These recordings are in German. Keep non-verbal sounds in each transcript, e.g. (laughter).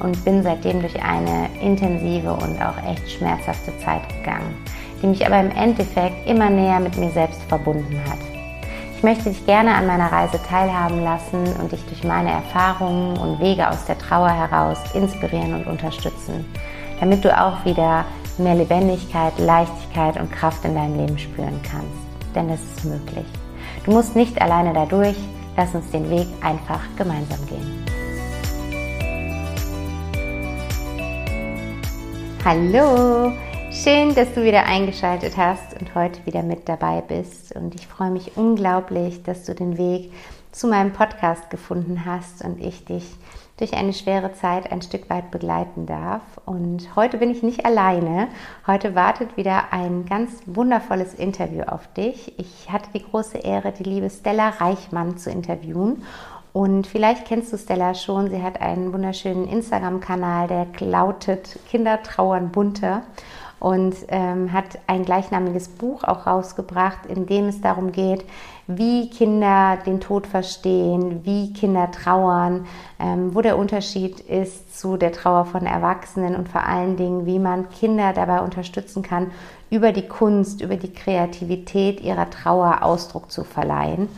und bin seitdem durch eine intensive und auch echt schmerzhafte Zeit gegangen, die mich aber im Endeffekt immer näher mit mir selbst verbunden hat. Ich möchte dich gerne an meiner Reise teilhaben lassen und dich durch meine Erfahrungen und Wege aus der Trauer heraus inspirieren und unterstützen, damit du auch wieder mehr Lebendigkeit, Leichtigkeit und Kraft in deinem Leben spüren kannst. Denn das ist möglich. Du musst nicht alleine dadurch, Lass uns den Weg einfach gemeinsam gehen. Hallo, schön, dass du wieder eingeschaltet hast und heute wieder mit dabei bist. Und ich freue mich unglaublich, dass du den Weg zu meinem Podcast gefunden hast und ich dich durch eine schwere Zeit ein Stück weit begleiten darf. Und heute bin ich nicht alleine. Heute wartet wieder ein ganz wundervolles Interview auf dich. Ich hatte die große Ehre, die liebe Stella Reichmann zu interviewen. Und vielleicht kennst du Stella schon. Sie hat einen wunderschönen Instagram-Kanal, der lautet Kinder trauern bunter und ähm, hat ein gleichnamiges Buch auch rausgebracht, in dem es darum geht, wie Kinder den Tod verstehen, wie Kinder trauern, ähm, wo der Unterschied ist zu der Trauer von Erwachsenen und vor allen Dingen, wie man Kinder dabei unterstützen kann, über die Kunst, über die Kreativität ihrer Trauer Ausdruck zu verleihen.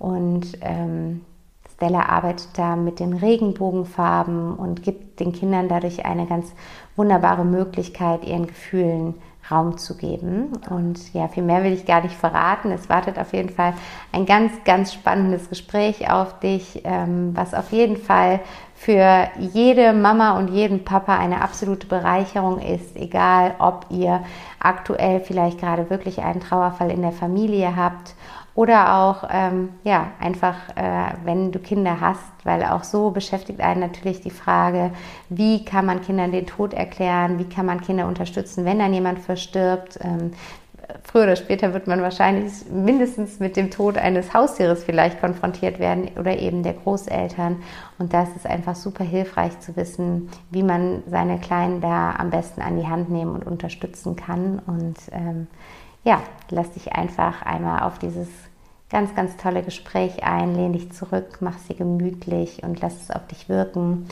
Und ähm, Stella arbeitet da mit den Regenbogenfarben und gibt den Kindern dadurch eine ganz wunderbare Möglichkeit, ihren Gefühlen Raum zu geben. Und ja, viel mehr will ich gar nicht verraten. Es wartet auf jeden Fall ein ganz, ganz spannendes Gespräch auf dich, ähm, was auf jeden Fall für jede Mama und jeden Papa eine absolute Bereicherung ist, egal ob ihr aktuell vielleicht gerade wirklich einen Trauerfall in der Familie habt oder auch, ähm, ja, einfach, äh, wenn du Kinder hast, weil auch so beschäftigt einen natürlich die Frage, wie kann man Kindern den Tod erklären, wie kann man Kinder unterstützen, wenn dann jemand verstirbt. Ähm, früher oder später wird man wahrscheinlich mindestens mit dem Tod eines Haustieres vielleicht konfrontiert werden oder eben der Großeltern. Und das ist einfach super hilfreich zu wissen, wie man seine Kleinen da am besten an die Hand nehmen und unterstützen kann. Und ähm, ja, lass dich einfach einmal auf dieses ganz, ganz tolle Gespräch ein, lehn dich zurück, mach sie gemütlich und lass es auf dich wirken.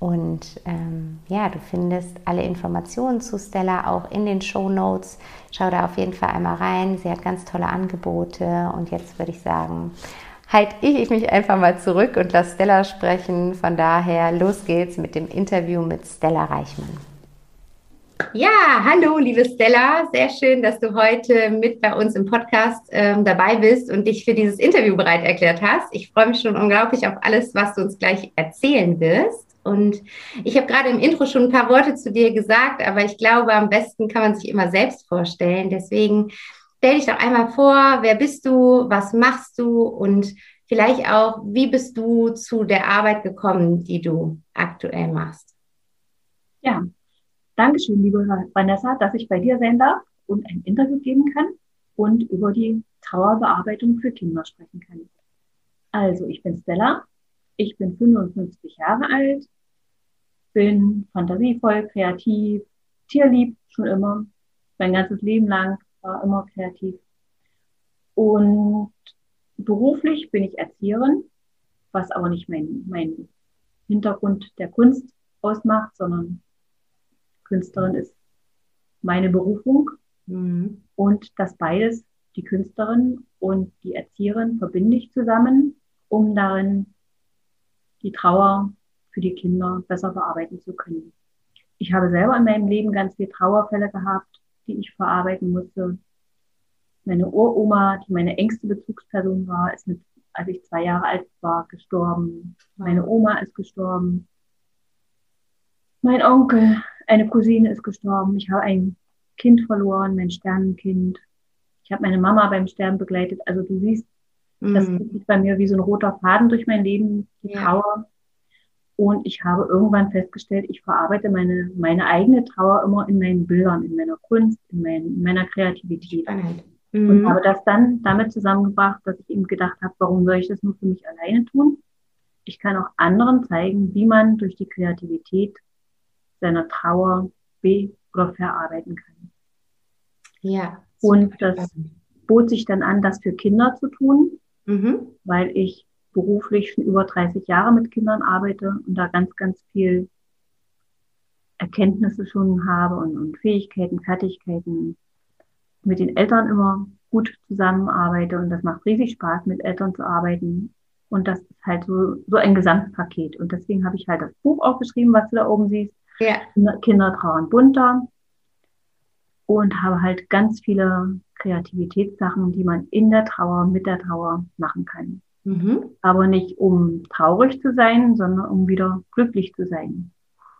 Und ähm, ja, du findest alle Informationen zu Stella auch in den Show Notes. Schau da auf jeden Fall einmal rein. Sie hat ganz tolle Angebote. Und jetzt würde ich sagen, halte ich mich einfach mal zurück und lass Stella sprechen. Von daher, los geht's mit dem Interview mit Stella Reichmann. Ja, hallo, liebe Stella. Sehr schön, dass du heute mit bei uns im Podcast ähm, dabei bist und dich für dieses Interview bereit erklärt hast. Ich freue mich schon unglaublich auf alles, was du uns gleich erzählen wirst. Und ich habe gerade im Intro schon ein paar Worte zu dir gesagt, aber ich glaube, am besten kann man sich immer selbst vorstellen. Deswegen stell dich doch einmal vor, wer bist du, was machst du und vielleicht auch, wie bist du zu der Arbeit gekommen, die du aktuell machst? Ja, Dankeschön, liebe Vanessa, dass ich bei dir sein darf und ein Interview geben kann und über die Trauerbearbeitung für Kinder sprechen kann. Also, ich bin Stella, ich bin 55 Jahre alt, bin fantasievoll, kreativ, tierlieb schon immer, mein ganzes Leben lang war immer kreativ. Und beruflich bin ich Erzieherin, was aber nicht mein, mein Hintergrund der Kunst ausmacht, sondern Künstlerin ist meine Berufung. Mhm. Und das beides, die Künstlerin und die Erzieherin, verbinde ich zusammen, um darin die Trauer für die Kinder besser bearbeiten zu können. Ich habe selber in meinem Leben ganz viele Trauerfälle gehabt, die ich verarbeiten musste. Meine Uroma, die meine engste Bezugsperson war, ist mit, als ich zwei Jahre alt war, gestorben. Meine Oma ist gestorben. Mein Onkel eine Cousine ist gestorben. Ich habe ein Kind verloren, mein Sternenkind. Ich habe meine Mama beim Sterben begleitet. Also du siehst, mm. das geht bei mir wie so ein roter Faden durch mein Leben, die ja. Trauer. Und ich habe irgendwann festgestellt, ich verarbeite meine, meine eigene Trauer immer in meinen Bildern, in meiner Kunst, in, mein, in meiner Kreativität. Mhm. Und habe das dann damit zusammengebracht, dass ich eben gedacht habe, warum soll ich das nur für mich alleine tun? Ich kann auch anderen zeigen, wie man durch die Kreativität seiner Trauer be- oder verarbeiten kann. Ja. Und das bot sich dann an, das für Kinder zu tun, mhm. weil ich beruflich schon über 30 Jahre mit Kindern arbeite und da ganz, ganz viel Erkenntnisse schon habe und, und Fähigkeiten, Fertigkeiten mit den Eltern immer gut zusammenarbeite und das macht riesig Spaß, mit Eltern zu arbeiten. Und das ist halt so, so ein Gesamtpaket. Und deswegen habe ich halt das Buch aufgeschrieben, was du da oben siehst. Ja. Kinder trauern bunter. Und habe halt ganz viele Kreativitätssachen, die man in der Trauer, mit der Trauer machen kann. Mhm. Aber nicht um traurig zu sein, sondern um wieder glücklich zu sein.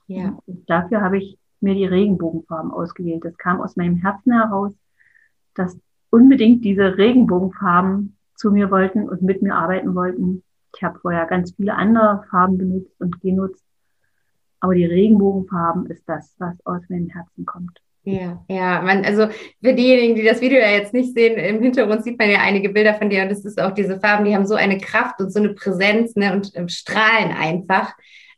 Ja. Und dafür habe ich mir die Regenbogenfarben ausgewählt. Das kam aus meinem Herzen heraus, dass unbedingt diese Regenbogenfarben zu mir wollten und mit mir arbeiten wollten. Ich habe vorher ganz viele andere Farben benutzt und genutzt. Aber die Regenbogenfarben ist das, was aus meinem Herzen kommt. Ja, ja, man, also für diejenigen, die das Video ja jetzt nicht sehen, im Hintergrund sieht man ja einige Bilder von dir und es ist auch diese Farben, die haben so eine Kraft und so eine Präsenz ne, und ähm, strahlen einfach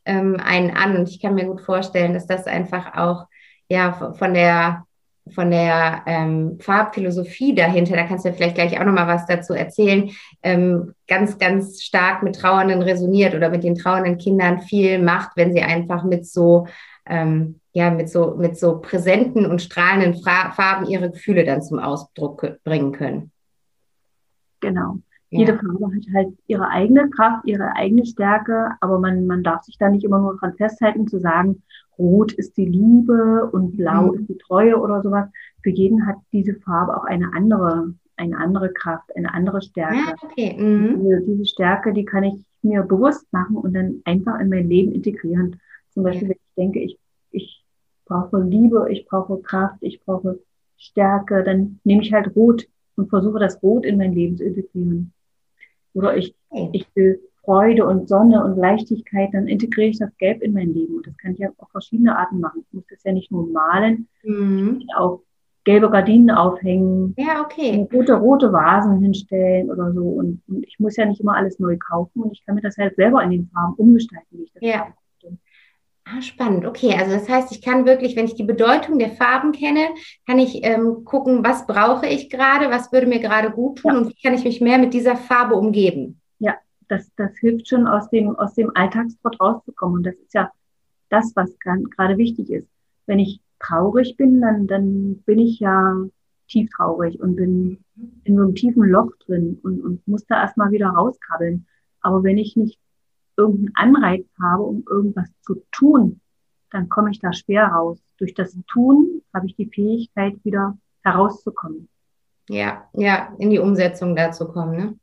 ähm, einen an. Und ich kann mir gut vorstellen, dass das einfach auch ja von der von der ähm, Farbphilosophie dahinter, da kannst du vielleicht gleich auch nochmal was dazu erzählen, ähm, ganz, ganz stark mit Trauernden resoniert oder mit den trauernden Kindern viel macht, wenn sie einfach mit so ähm, ja, mit so, mit so präsenten und strahlenden Farben ihre Gefühle dann zum Ausdruck bringen können. Genau. Ja. Jede Farbe hat halt ihre eigene Kraft, ihre eigene Stärke, aber man, man darf sich da nicht immer nur dran festhalten, zu sagen, rot ist die Liebe und blau mhm. ist die Treue oder sowas. Für jeden hat diese Farbe auch eine andere, eine andere Kraft, eine andere Stärke. Ja, okay. Mhm. Diese, diese, Stärke, die kann ich mir bewusst machen und dann einfach in mein Leben integrieren. Zum Beispiel, ja. wenn ich denke, ich, ich brauche Liebe, ich brauche Kraft, ich brauche Stärke, dann nehme ich halt Rot und versuche das Rot in mein Leben zu integrieren. Oder ich, ich will Freude und Sonne und Leichtigkeit, dann integriere ich das Gelb in mein Leben. Und das kann ich ja auf verschiedene Arten machen. Ich muss das ja nicht nur malen, mhm. auch gelbe Gardinen aufhängen, ja, okay. rote, rote Vasen hinstellen oder so. Und, und, ich muss ja nicht immer alles neu kaufen und ich kann mir das halt selber in den Farben umgestalten, wie ich das ja. Ah, spannend. Okay, also das heißt, ich kann wirklich, wenn ich die Bedeutung der Farben kenne, kann ich ähm, gucken, was brauche ich gerade, was würde mir gerade gut tun ja. und wie kann ich mich mehr mit dieser Farbe umgeben. Ja, das, das hilft schon, aus dem, aus dem Alltagstrott rauszukommen. Und das ist ja das, was gerade wichtig ist. Wenn ich traurig bin, dann, dann bin ich ja tief traurig und bin in so einem tiefen Loch drin und, und muss da erstmal wieder rauskrabbeln. Aber wenn ich nicht irgendeinen Anreiz habe, um irgendwas zu tun, dann komme ich da schwer raus. Durch das Tun habe ich die Fähigkeit, wieder herauszukommen. Ja, ja, in die Umsetzung da zu kommen. Ne?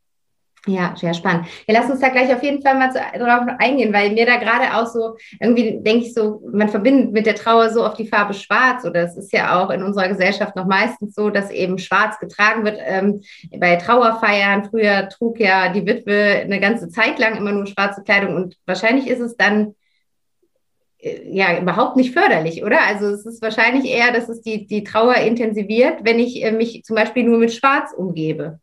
Ja, sehr spannend. Ja, lass uns da gleich auf jeden Fall mal drauf eingehen, weil mir da gerade auch so, irgendwie denke ich so, man verbindet mit der Trauer so auf die Farbe schwarz oder es ist ja auch in unserer Gesellschaft noch meistens so, dass eben schwarz getragen wird. Ähm, bei Trauerfeiern, früher trug ja die Witwe eine ganze Zeit lang immer nur schwarze Kleidung und wahrscheinlich ist es dann äh, ja überhaupt nicht förderlich, oder? Also es ist wahrscheinlich eher, dass es die, die Trauer intensiviert, wenn ich äh, mich zum Beispiel nur mit Schwarz umgebe.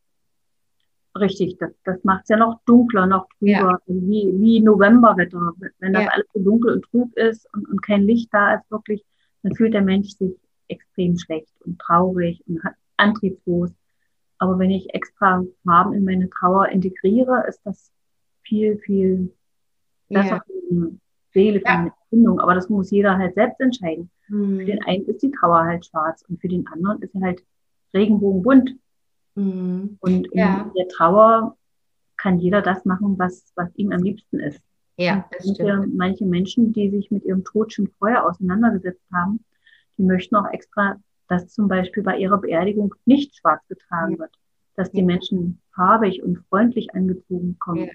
Richtig, das, das macht es ja noch dunkler, noch trüber, ja. wie, wie Novemberwetter. Wenn das ja. alles so dunkel und trüb ist und, und kein Licht da ist, wirklich, dann fühlt der Mensch sich extrem schlecht und traurig und hat antriebslos. Aber wenn ich extra Farben in meine Trauer integriere, ist das viel, viel besser für die Seele, für die Empfindung. Aber das muss jeder halt selbst entscheiden. Mhm. Für den einen ist die Trauer halt schwarz und für den anderen ist sie halt regenbogenbunt. Mhm. Und ja. in der Trauer kann jeder das machen, was, was ihm am liebsten ist. Ja, das stimmt. Ja manche Menschen, die sich mit ihrem Tod schon vorher auseinandergesetzt haben, die möchten auch extra, dass zum Beispiel bei ihrer Beerdigung nicht schwarz getragen ja. wird, dass die Menschen farbig und freundlich angezogen kommen.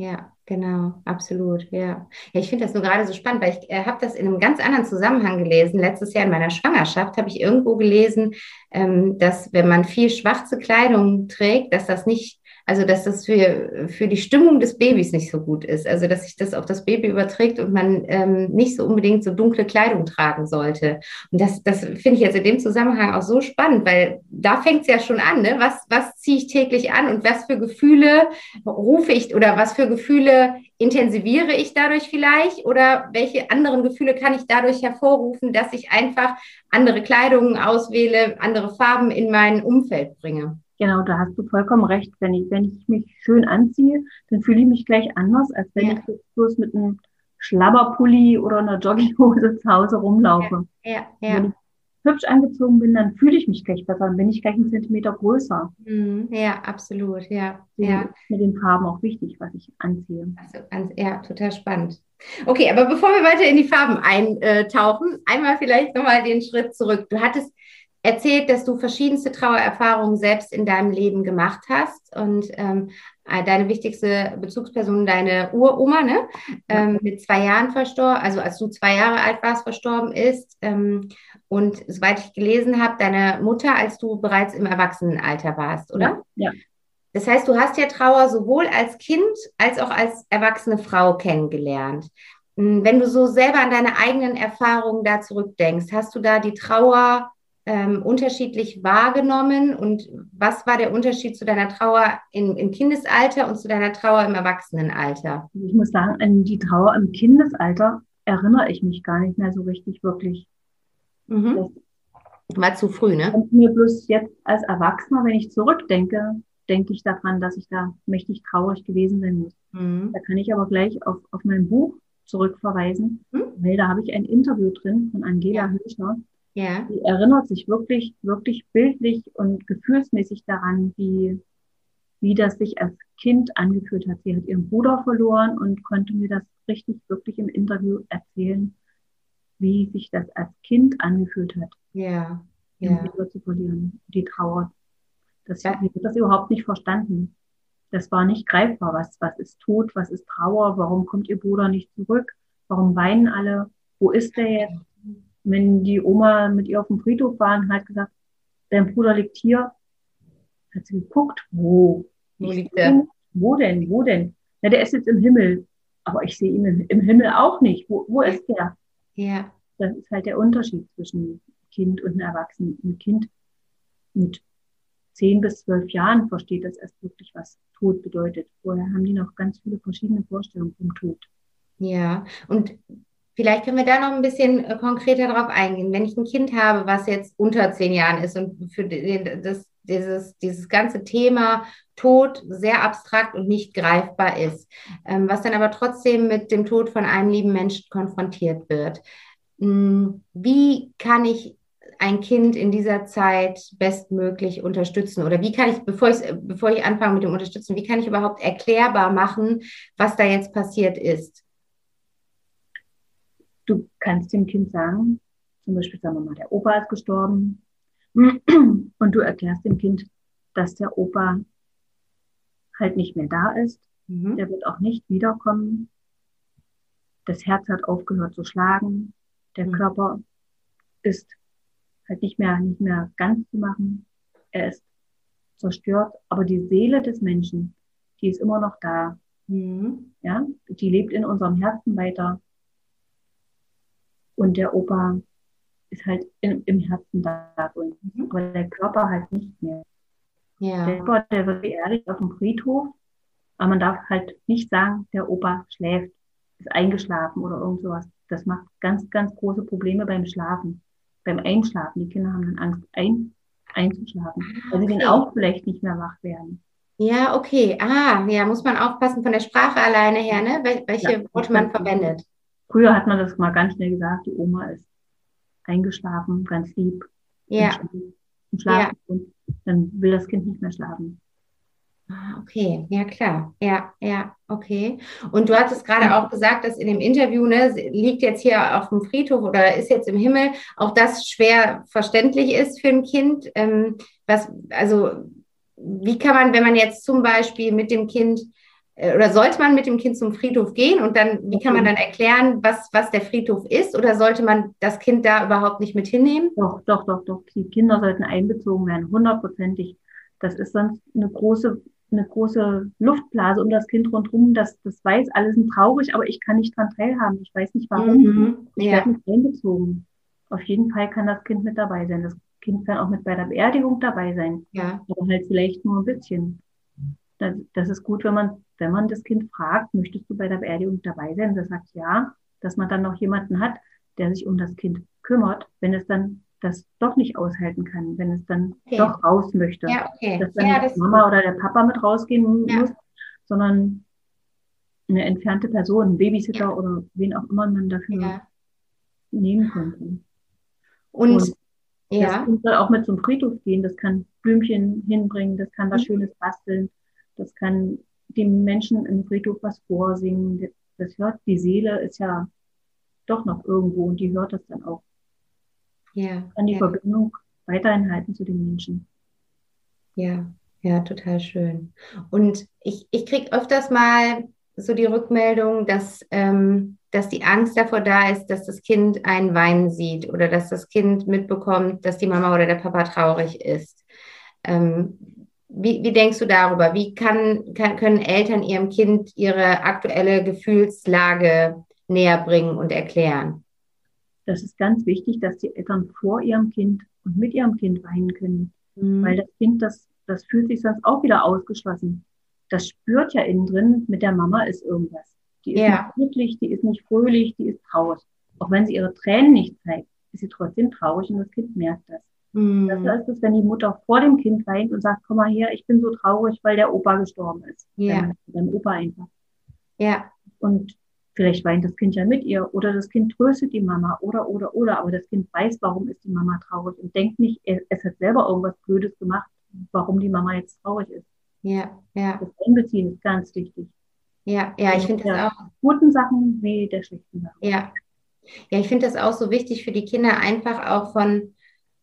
Ja. Genau, absolut, ja. ja ich finde das nur gerade so spannend, weil ich äh, habe das in einem ganz anderen Zusammenhang gelesen. Letztes Jahr in meiner Schwangerschaft habe ich irgendwo gelesen, ähm, dass wenn man viel schwarze Kleidung trägt, dass das nicht also dass das für, für die Stimmung des Babys nicht so gut ist. Also dass sich das auf das Baby überträgt und man ähm, nicht so unbedingt so dunkle Kleidung tragen sollte. Und das, das finde ich jetzt in dem Zusammenhang auch so spannend, weil da fängt es ja schon an, ne? Was, was ziehe ich täglich an und was für Gefühle rufe ich oder was für Gefühle intensiviere ich dadurch vielleicht oder welche anderen Gefühle kann ich dadurch hervorrufen, dass ich einfach andere Kleidung auswähle, andere Farben in mein Umfeld bringe. Genau, da hast du vollkommen recht. Wenn ich, wenn ich mich schön anziehe, dann fühle ich mich gleich anders, als wenn ja. ich bloß mit einem Schlabberpulli oder einer Jogginghose (laughs) zu Hause rumlaufe. Ja, ja. Wenn ich hübsch angezogen bin, dann fühle ich mich gleich besser, dann bin ich gleich einen Zentimeter größer. Mhm. Ja, absolut, ja. ja. Mit den Farben auch wichtig, was ich anziehe. Also, ja, total spannend. Okay, aber bevor wir weiter in die Farben eintauchen, einmal vielleicht nochmal den Schritt zurück. Du hattest erzählt, dass du verschiedenste Trauererfahrungen selbst in deinem Leben gemacht hast und ähm, äh, deine wichtigste Bezugsperson, deine Uroma, ne, ähm, mit zwei Jahren verstorben, also als du zwei Jahre alt warst, verstorben ist. Ähm, und soweit ich gelesen habe, deine Mutter, als du bereits im Erwachsenenalter warst, oder? Ja. ja. Das heißt, du hast ja Trauer sowohl als Kind als auch als erwachsene Frau kennengelernt. Hm, wenn du so selber an deine eigenen Erfahrungen da zurückdenkst, hast du da die Trauer ähm, unterschiedlich wahrgenommen und was war der Unterschied zu deiner Trauer in, im Kindesalter und zu deiner Trauer im Erwachsenenalter? Ich muss sagen, an die Trauer im Kindesalter erinnere ich mich gar nicht mehr so richtig wirklich. Mhm. war zu früh, ne? Und mir bloß jetzt als Erwachsener, wenn ich zurückdenke, denke ich daran, dass ich da mächtig traurig gewesen sein muss. Mhm. Da kann ich aber gleich auf, auf mein Buch zurückverweisen, mhm. weil da habe ich ein Interview drin von Angela ja. Höschner, ja. Sie erinnert sich wirklich, wirklich bildlich und gefühlsmäßig daran, wie, wie das sich als Kind angefühlt hat. Sie hat ihren Bruder verloren und konnte mir das richtig, wirklich im Interview erzählen, wie sich das als Kind angefühlt hat. Ja. ja. Bruder zu verlieren, die Trauer. Das, ja. Ich das überhaupt nicht verstanden. Das war nicht greifbar. Was, was ist Tod? Was ist Trauer? Warum kommt ihr Bruder nicht zurück? Warum weinen alle? Wo ist er jetzt? Wenn die Oma mit ihr auf dem Friedhof war und hat gesagt, dein Bruder liegt hier, hat sie geguckt, wo? Wo liegt der? Wo denn? Wo denn? Na, der ist jetzt im Himmel. Aber ich sehe ihn im Himmel auch nicht. Wo, wo ist der? Ja. Das ist halt der Unterschied zwischen Kind und einem Erwachsenen. Ein Kind mit zehn bis zwölf Jahren versteht das erst wirklich, was Tod bedeutet. Vorher haben die noch ganz viele verschiedene Vorstellungen vom Tod. Ja, und Vielleicht können wir da noch ein bisschen äh, konkreter darauf eingehen. Wenn ich ein Kind habe, was jetzt unter zehn Jahren ist und für das, dieses, dieses ganze Thema Tod sehr abstrakt und nicht greifbar ist, ähm, was dann aber trotzdem mit dem Tod von einem lieben Menschen konfrontiert wird. Hm, wie kann ich ein Kind in dieser Zeit bestmöglich unterstützen? Oder wie kann ich, bevor ich, bevor ich anfange mit dem Unterstützen, wie kann ich überhaupt erklärbar machen, was da jetzt passiert ist? Du kannst dem Kind sagen, zum Beispiel sagen wir mal, der Opa ist gestorben und du erklärst dem Kind, dass der Opa halt nicht mehr da ist. Mhm. Der wird auch nicht wiederkommen. Das Herz hat aufgehört zu schlagen. Der mhm. Körper ist halt nicht mehr, nicht mehr ganz zu machen. Er ist zerstört. Aber die Seele des Menschen, die ist immer noch da. Mhm. Ja, die lebt in unserem Herzen weiter. Und der Opa ist halt im, im Herzen da. Mhm. Aber der Körper halt nicht mehr. Ja. Der Opa, der wird beerdigt auf dem Friedhof. Aber man darf halt nicht sagen, der Opa schläft, ist eingeschlafen oder irgend sowas. Das macht ganz, ganz große Probleme beim Schlafen, beim Einschlafen. Die Kinder haben dann Angst, ein, einzuschlafen, weil okay. sie dann auch vielleicht nicht mehr wach werden. Ja, okay. Ah, ja, muss man aufpassen von der Sprache alleine her, ne? Wel welche ja, Worte man verwendet. Früher hat man das mal ganz schnell gesagt, die Oma ist eingeschlafen, ganz lieb. Ja. Und schlafen. Ja. Dann will das Kind nicht mehr schlafen. Ah, okay, ja klar. Ja, ja, okay. Und du hattest gerade auch gesagt, dass in dem Interview, ne, liegt jetzt hier auf dem Friedhof oder ist jetzt im Himmel, auch das schwer verständlich ist für ein Kind. Ähm, was, also, wie kann man, wenn man jetzt zum Beispiel mit dem Kind oder sollte man mit dem Kind zum Friedhof gehen und dann, wie kann man dann erklären, was, was der Friedhof ist? Oder sollte man das Kind da überhaupt nicht mit hinnehmen? Doch, doch, doch, doch. Die Kinder sollten einbezogen werden, hundertprozentig. Das ist sonst eine große eine große Luftblase um das Kind rundherum, das, das weiß, alles sind traurig, aber ich kann nicht dran teilhaben. Ich weiß nicht warum. Mhm, ich ja. werde nicht einbezogen. Auf jeden Fall kann das Kind mit dabei sein. Das Kind kann auch mit bei der Beerdigung dabei sein. Ja. Aber halt vielleicht nur ein bisschen. Das, das ist gut, wenn man, wenn man das Kind fragt, möchtest du bei der Beerdigung dabei sein? Das sagt ja, dass man dann noch jemanden hat, der sich um das Kind kümmert, wenn es dann das doch nicht aushalten kann, wenn es dann okay. doch raus möchte. Ja, okay. Dass dann ja, das Mama oder der Papa mit rausgehen ja. muss, sondern eine entfernte Person, ein Babysitter ja. oder wen auch immer man dafür nehmen könnte. Und, Und ja. das Kind soll auch mit zum Friedhof gehen, das kann Blümchen hinbringen, das kann was mhm. Schönes basteln, das kann dem Menschen im Friedhof was vorsingen. Das hört, die Seele ist ja doch noch irgendwo und die hört das dann auch. Ja. Kann die ja. Verbindung weiterhin halten zu den Menschen. Ja, ja, total schön. Und ich, ich kriege öfters mal so die Rückmeldung, dass, ähm, dass die Angst davor da ist, dass das Kind einen weinen sieht oder dass das Kind mitbekommt, dass die Mama oder der Papa traurig ist. Ähm, wie, wie denkst du darüber? Wie kann, kann, können Eltern ihrem Kind ihre aktuelle Gefühlslage näher bringen und erklären? Das ist ganz wichtig, dass die Eltern vor ihrem Kind und mit ihrem Kind weinen können. Mhm. Weil das Kind, das, das fühlt sich sonst auch wieder ausgeschlossen. Das spürt ja innen drin, mit der Mama ist irgendwas. Die ist ja. nicht glücklich, die ist nicht fröhlich, die ist traurig. Auch wenn sie ihre Tränen nicht zeigt, ist sie trotzdem traurig und das Kind merkt das. Mhm. Das ist es, wenn die Mutter vor dem Kind weint und sagt, komm mal her, ich bin so traurig, weil der Opa gestorben ist. Ja. Dein Opa einfach. Ja. Und Vielleicht weint das Kind ja mit ihr oder das Kind tröstet die Mama oder, oder, oder. Aber das Kind weiß, warum ist die Mama traurig und denkt nicht, es hat selber irgendwas Blödes gemacht, warum die Mama jetzt traurig ist. Ja, ja. Das Einbeziehen ist ganz wichtig. Ja, ja, ich finde das auch. Guten Sachen wie der schlechten Sachen. Ja. Ja, ich finde das auch so wichtig für die Kinder, einfach auch von,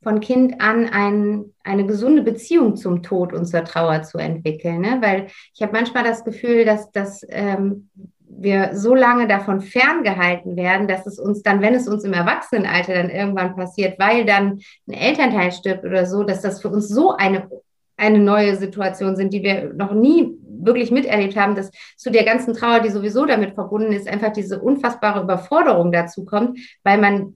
von Kind an ein, eine gesunde Beziehung zum Tod und zur Trauer zu entwickeln. Ne? Weil ich habe manchmal das Gefühl, dass, dass ähm, wir so lange davon ferngehalten werden, dass es uns dann, wenn es uns im Erwachsenenalter dann irgendwann passiert, weil dann ein Elternteil stirbt oder so, dass das für uns so eine, eine neue Situation sind, die wir noch nie wirklich miterlebt haben, dass zu der ganzen Trauer, die sowieso damit verbunden ist, einfach diese unfassbare Überforderung dazu kommt, weil man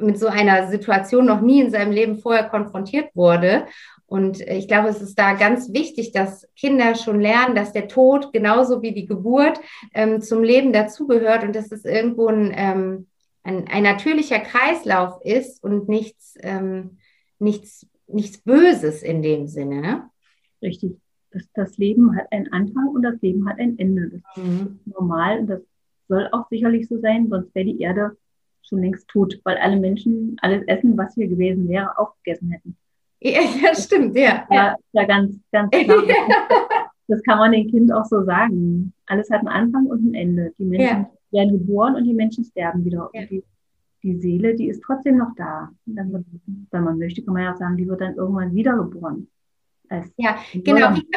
mit so einer Situation noch nie in seinem Leben vorher konfrontiert wurde und ich glaube, es ist da ganz wichtig, dass Kinder schon lernen, dass der Tod genauso wie die Geburt ähm, zum Leben dazugehört und dass es irgendwo ein, ähm, ein, ein, natürlicher Kreislauf ist und nichts, ähm, nichts, nichts Böses in dem Sinne. Ne? Richtig. Das, das Leben hat einen Anfang und das Leben hat ein Ende. Das mhm. ist normal und das soll auch sicherlich so sein, sonst wäre die Erde schon längst tot, weil alle Menschen alles Essen, was hier gewesen wäre, auch gegessen hätten. Ja, ja stimmt, ja. Ja, ja ganz, ganz klar. das kann man dem Kind auch so sagen. Alles hat einen Anfang und ein Ende. Die Menschen ja. werden geboren und die Menschen sterben wieder. Ja. Und die, die Seele, die ist trotzdem noch da. Wird, wenn man möchte, kann man ja auch sagen, die wird dann irgendwann wiedergeboren. ja, genau. Wie,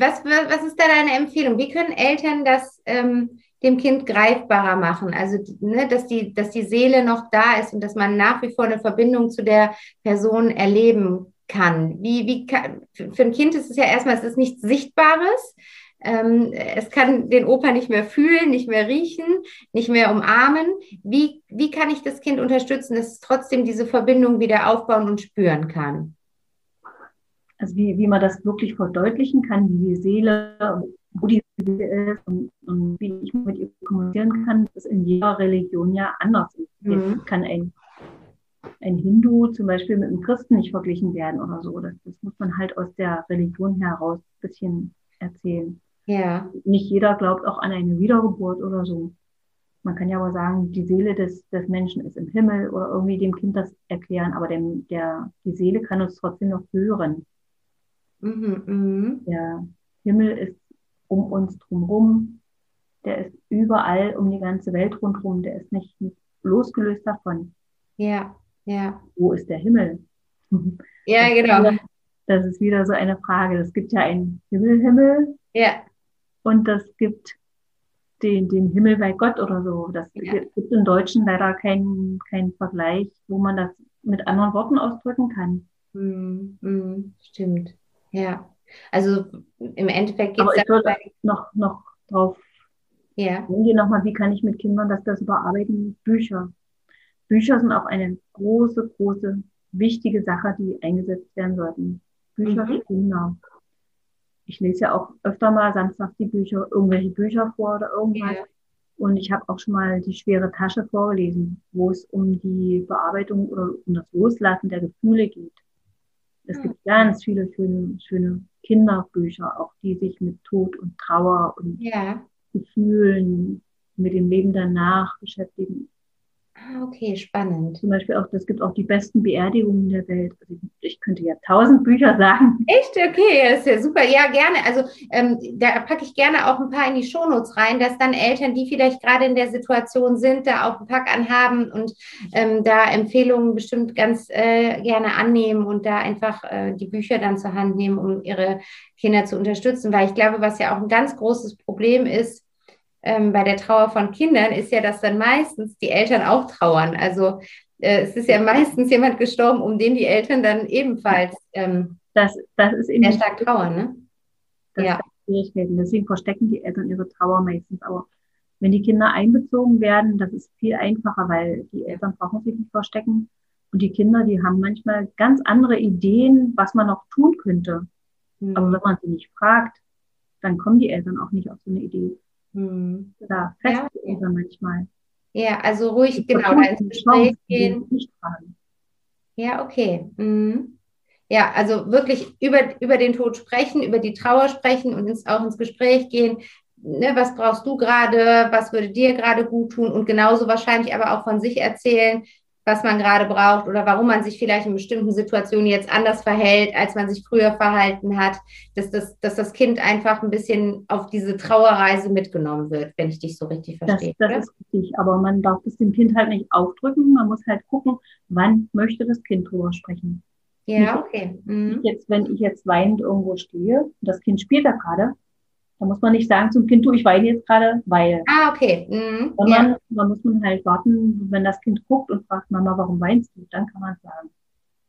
was, was ist da deine Empfehlung? Wie können Eltern das ähm, dem Kind greifbarer machen. Also, ne, dass, die, dass die Seele noch da ist und dass man nach wie vor eine Verbindung zu der Person erleben kann. Wie, wie kann, für ein Kind ist es ja erstmal, es ist nichts Sichtbares. Ähm, es kann den Opa nicht mehr fühlen, nicht mehr riechen, nicht mehr umarmen. Wie, wie kann ich das Kind unterstützen, dass es trotzdem diese Verbindung wieder aufbauen und spüren kann? Also wie, wie man das wirklich verdeutlichen kann, wie die Seele, wo die ist und, und, wie ich mit ihr kommunizieren kann, ist in jeder Religion ja anders ist. Mhm. kann ein, ein Hindu zum Beispiel mit einem Christen nicht verglichen werden oder so. Das, das muss man halt aus der Religion heraus ein bisschen erzählen. Ja. Nicht jeder glaubt auch an eine Wiedergeburt oder so. Man kann ja aber sagen, die Seele des, des Menschen ist im Himmel oder irgendwie dem Kind das erklären, aber dem, der, die Seele kann uns trotzdem noch hören. Mhm, mh. Der Himmel ist um uns drumherum. Der ist überall um die ganze Welt rundherum. Der ist nicht, losgelöst davon. Ja, ja. Wo ist der Himmel? Ja, das genau. Wieder, das ist wieder so eine Frage. Es gibt ja einen Himmel, Himmel. Ja. Und das gibt den, den Himmel bei Gott oder so. Das ja. gibt im Deutschen leider keinen keinen Vergleich, wo man das mit anderen Worten ausdrücken kann. Mm, mm, stimmt. Ja. Also im Endeffekt geht es würde noch, noch drauf ja. eingehen, nochmal, wie kann ich mit Kindern das, das überarbeiten? Bücher. Bücher sind auch eine große, große, wichtige Sache, die eingesetzt werden sollten. Bücher mhm. für Kinder. Ich lese ja auch öfter mal samstags die Bücher, irgendwelche Bücher vor oder irgendwas. Ja. Und ich habe auch schon mal die schwere Tasche vorgelesen, wo es um die Bearbeitung oder um das Loslassen der Gefühle geht. Es ja. gibt ganz viele schöne, schöne Kinderbücher, auch die sich mit Tod und Trauer und ja. Gefühlen, mit dem Leben danach beschäftigen. Ah, okay, spannend. Zum Beispiel auch, es gibt auch die besten Beerdigungen der Welt. Also ich könnte ja tausend Bücher sagen. Echt? Okay, das ist ja super. Ja, gerne. Also ähm, da packe ich gerne auch ein paar in die Shownotes rein, dass dann Eltern, die vielleicht gerade in der Situation sind, da auch einen Pack anhaben und ähm, da Empfehlungen bestimmt ganz äh, gerne annehmen und da einfach äh, die Bücher dann zur Hand nehmen, um ihre Kinder zu unterstützen. Weil ich glaube, was ja auch ein ganz großes Problem ist, ähm, bei der Trauer von Kindern ist ja, dass dann meistens die Eltern auch trauern. Also äh, es ist ja meistens jemand gestorben, um den die Eltern dann ebenfalls ähm, das, das ist sehr stark trauern. Ne? Das ja. Schwierigkeiten. Deswegen verstecken die Eltern ihre Trauer meistens. Aber wenn die Kinder einbezogen werden, das ist viel einfacher, weil die Eltern brauchen sich nicht verstecken. Und die Kinder, die haben manchmal ganz andere Ideen, was man noch tun könnte. Mhm. Aber wenn man sie nicht fragt, dann kommen die Eltern auch nicht auf so eine Idee. Hm. Da fest ja. manchmal. Ja, also ruhig, ich genau, da ins Gespräch gehen. Ja, okay. Mhm. Ja, also wirklich über, über den Tod sprechen, über die Trauer sprechen und ins, auch ins Gespräch gehen. Ne, was brauchst du gerade? Was würde dir gerade gut tun? Und genauso wahrscheinlich aber auch von sich erzählen was man gerade braucht oder warum man sich vielleicht in bestimmten Situationen jetzt anders verhält, als man sich früher verhalten hat, dass das, dass das Kind einfach ein bisschen auf diese Trauerreise mitgenommen wird, wenn ich dich so richtig verstehe. Das, das ist richtig, aber man darf es dem Kind halt nicht aufdrücken. Man muss halt gucken, wann möchte das Kind drüber sprechen. Ja, okay. Mhm. Jetzt, wenn ich jetzt weinend irgendwo stehe und das Kind spielt da gerade, da muss man nicht sagen zum Kind, du, ich weine jetzt gerade, weil. Ah, okay. Mhm. Sondern ja. da muss man halt warten, wenn das Kind guckt und fragt, Mama, warum weinst du? Dann kann man es sagen.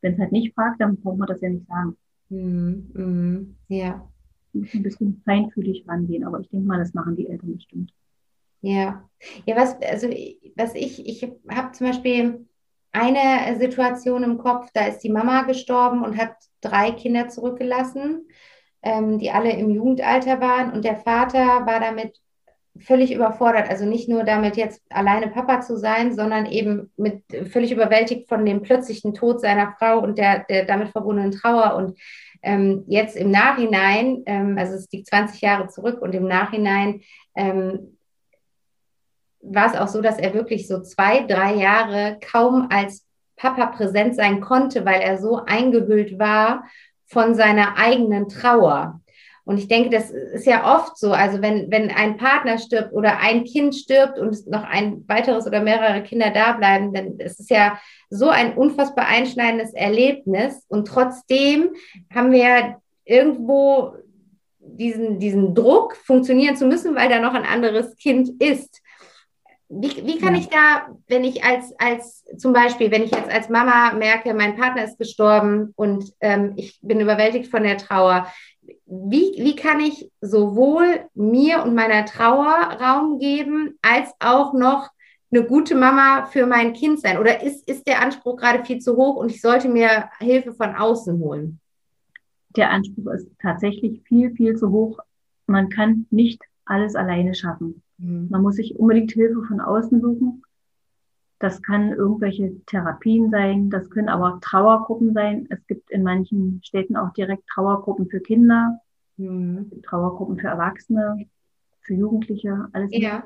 Wenn es halt nicht fragt, dann braucht man das ja nicht sagen. Mhm. Mhm. Ja. Muss ein bisschen feinfühlig rangehen, aber ich denke mal, das machen die Eltern bestimmt. Ja. Ja, was, also, was ich, ich habe zum Beispiel eine Situation im Kopf, da ist die Mama gestorben und hat drei Kinder zurückgelassen ähm, die alle im Jugendalter waren. Und der Vater war damit völlig überfordert. Also nicht nur damit jetzt alleine Papa zu sein, sondern eben mit völlig überwältigt von dem plötzlichen Tod seiner Frau und der, der damit verbundenen Trauer. Und ähm, jetzt im Nachhinein, ähm, also es liegt 20 Jahre zurück und im Nachhinein ähm, war es auch so, dass er wirklich so zwei, drei Jahre kaum als Papa präsent sein konnte, weil er so eingehüllt war von seiner eigenen Trauer. Und ich denke, das ist ja oft so. Also wenn, wenn ein Partner stirbt oder ein Kind stirbt und noch ein weiteres oder mehrere Kinder da bleiben, dann ist es ja so ein unfassbar einschneidendes Erlebnis. Und trotzdem haben wir irgendwo diesen, diesen Druck, funktionieren zu müssen, weil da noch ein anderes Kind ist. Wie, wie kann ja. ich da, wenn ich als, als zum Beispiel, wenn ich jetzt als Mama merke, mein Partner ist gestorben und ähm, ich bin überwältigt von der Trauer, wie, wie kann ich sowohl mir und meiner Trauer Raum geben, als auch noch eine gute Mama für mein Kind sein? Oder ist, ist der Anspruch gerade viel zu hoch und ich sollte mir Hilfe von außen holen? Der Anspruch ist tatsächlich viel, viel zu hoch. Man kann nicht alles alleine schaffen. Mhm. Man muss sich unbedingt Hilfe von außen suchen. Das kann irgendwelche Therapien sein, das können aber Trauergruppen sein. Es gibt in manchen Städten auch direkt Trauergruppen für Kinder, mhm. Trauergruppen für Erwachsene, für Jugendliche, alles. Ja.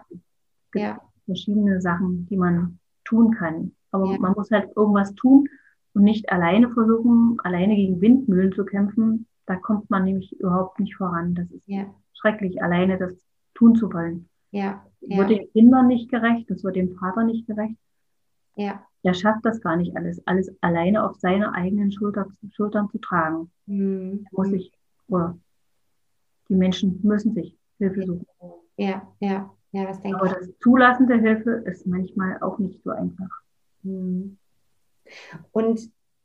Ja. verschiedene Sachen, die man tun kann. Aber ja. man muss halt irgendwas tun und nicht alleine versuchen, alleine gegen Windmühlen zu kämpfen. Da kommt man nämlich überhaupt nicht voran. Das ist ja. schrecklich, alleine das tun zu wollen. Ja. ja. Wird den Kindern nicht gerecht, das wird dem Vater nicht gerecht. Ja. Der schafft das gar nicht alles, alles alleine auf seine eigenen Schulter, Schultern zu tragen. Mhm. Muss sich, oder die Menschen müssen sich Hilfe suchen. Ja, ja, ja, das denke Aber ich. das Zulassen der Hilfe ist manchmal auch nicht so einfach. Mhm. Und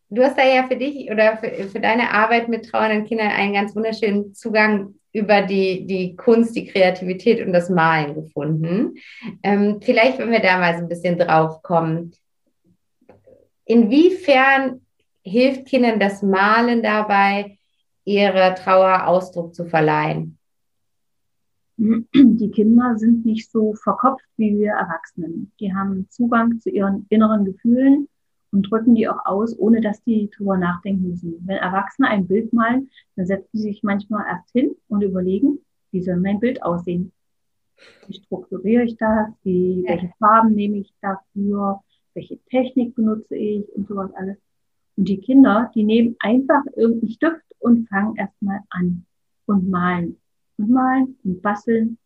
du hast da ja für dich oder für, für deine Arbeit mit trauernden Kindern einen ganz wunderschönen Zugang über die, die Kunst, die Kreativität und das Malen gefunden. Ähm, vielleicht, wenn wir da mal so ein bisschen drauf kommen. Inwiefern hilft Kindern das Malen dabei, ihrer Trauer Ausdruck zu verleihen? Die Kinder sind nicht so verkopft wie wir Erwachsenen. Die haben Zugang zu ihren inneren Gefühlen und drücken die auch aus, ohne dass die drüber nachdenken müssen. Wenn Erwachsene ein Bild malen, dann setzen sie sich manchmal erst hin und überlegen, wie soll mein Bild aussehen? Wie strukturiere ich das? Wie, welche Farben nehme ich dafür? Welche Technik benutze ich und sowas alles. Und die Kinder, die nehmen einfach irgendeinen Stift und fangen erstmal an und malen und malen und basteln,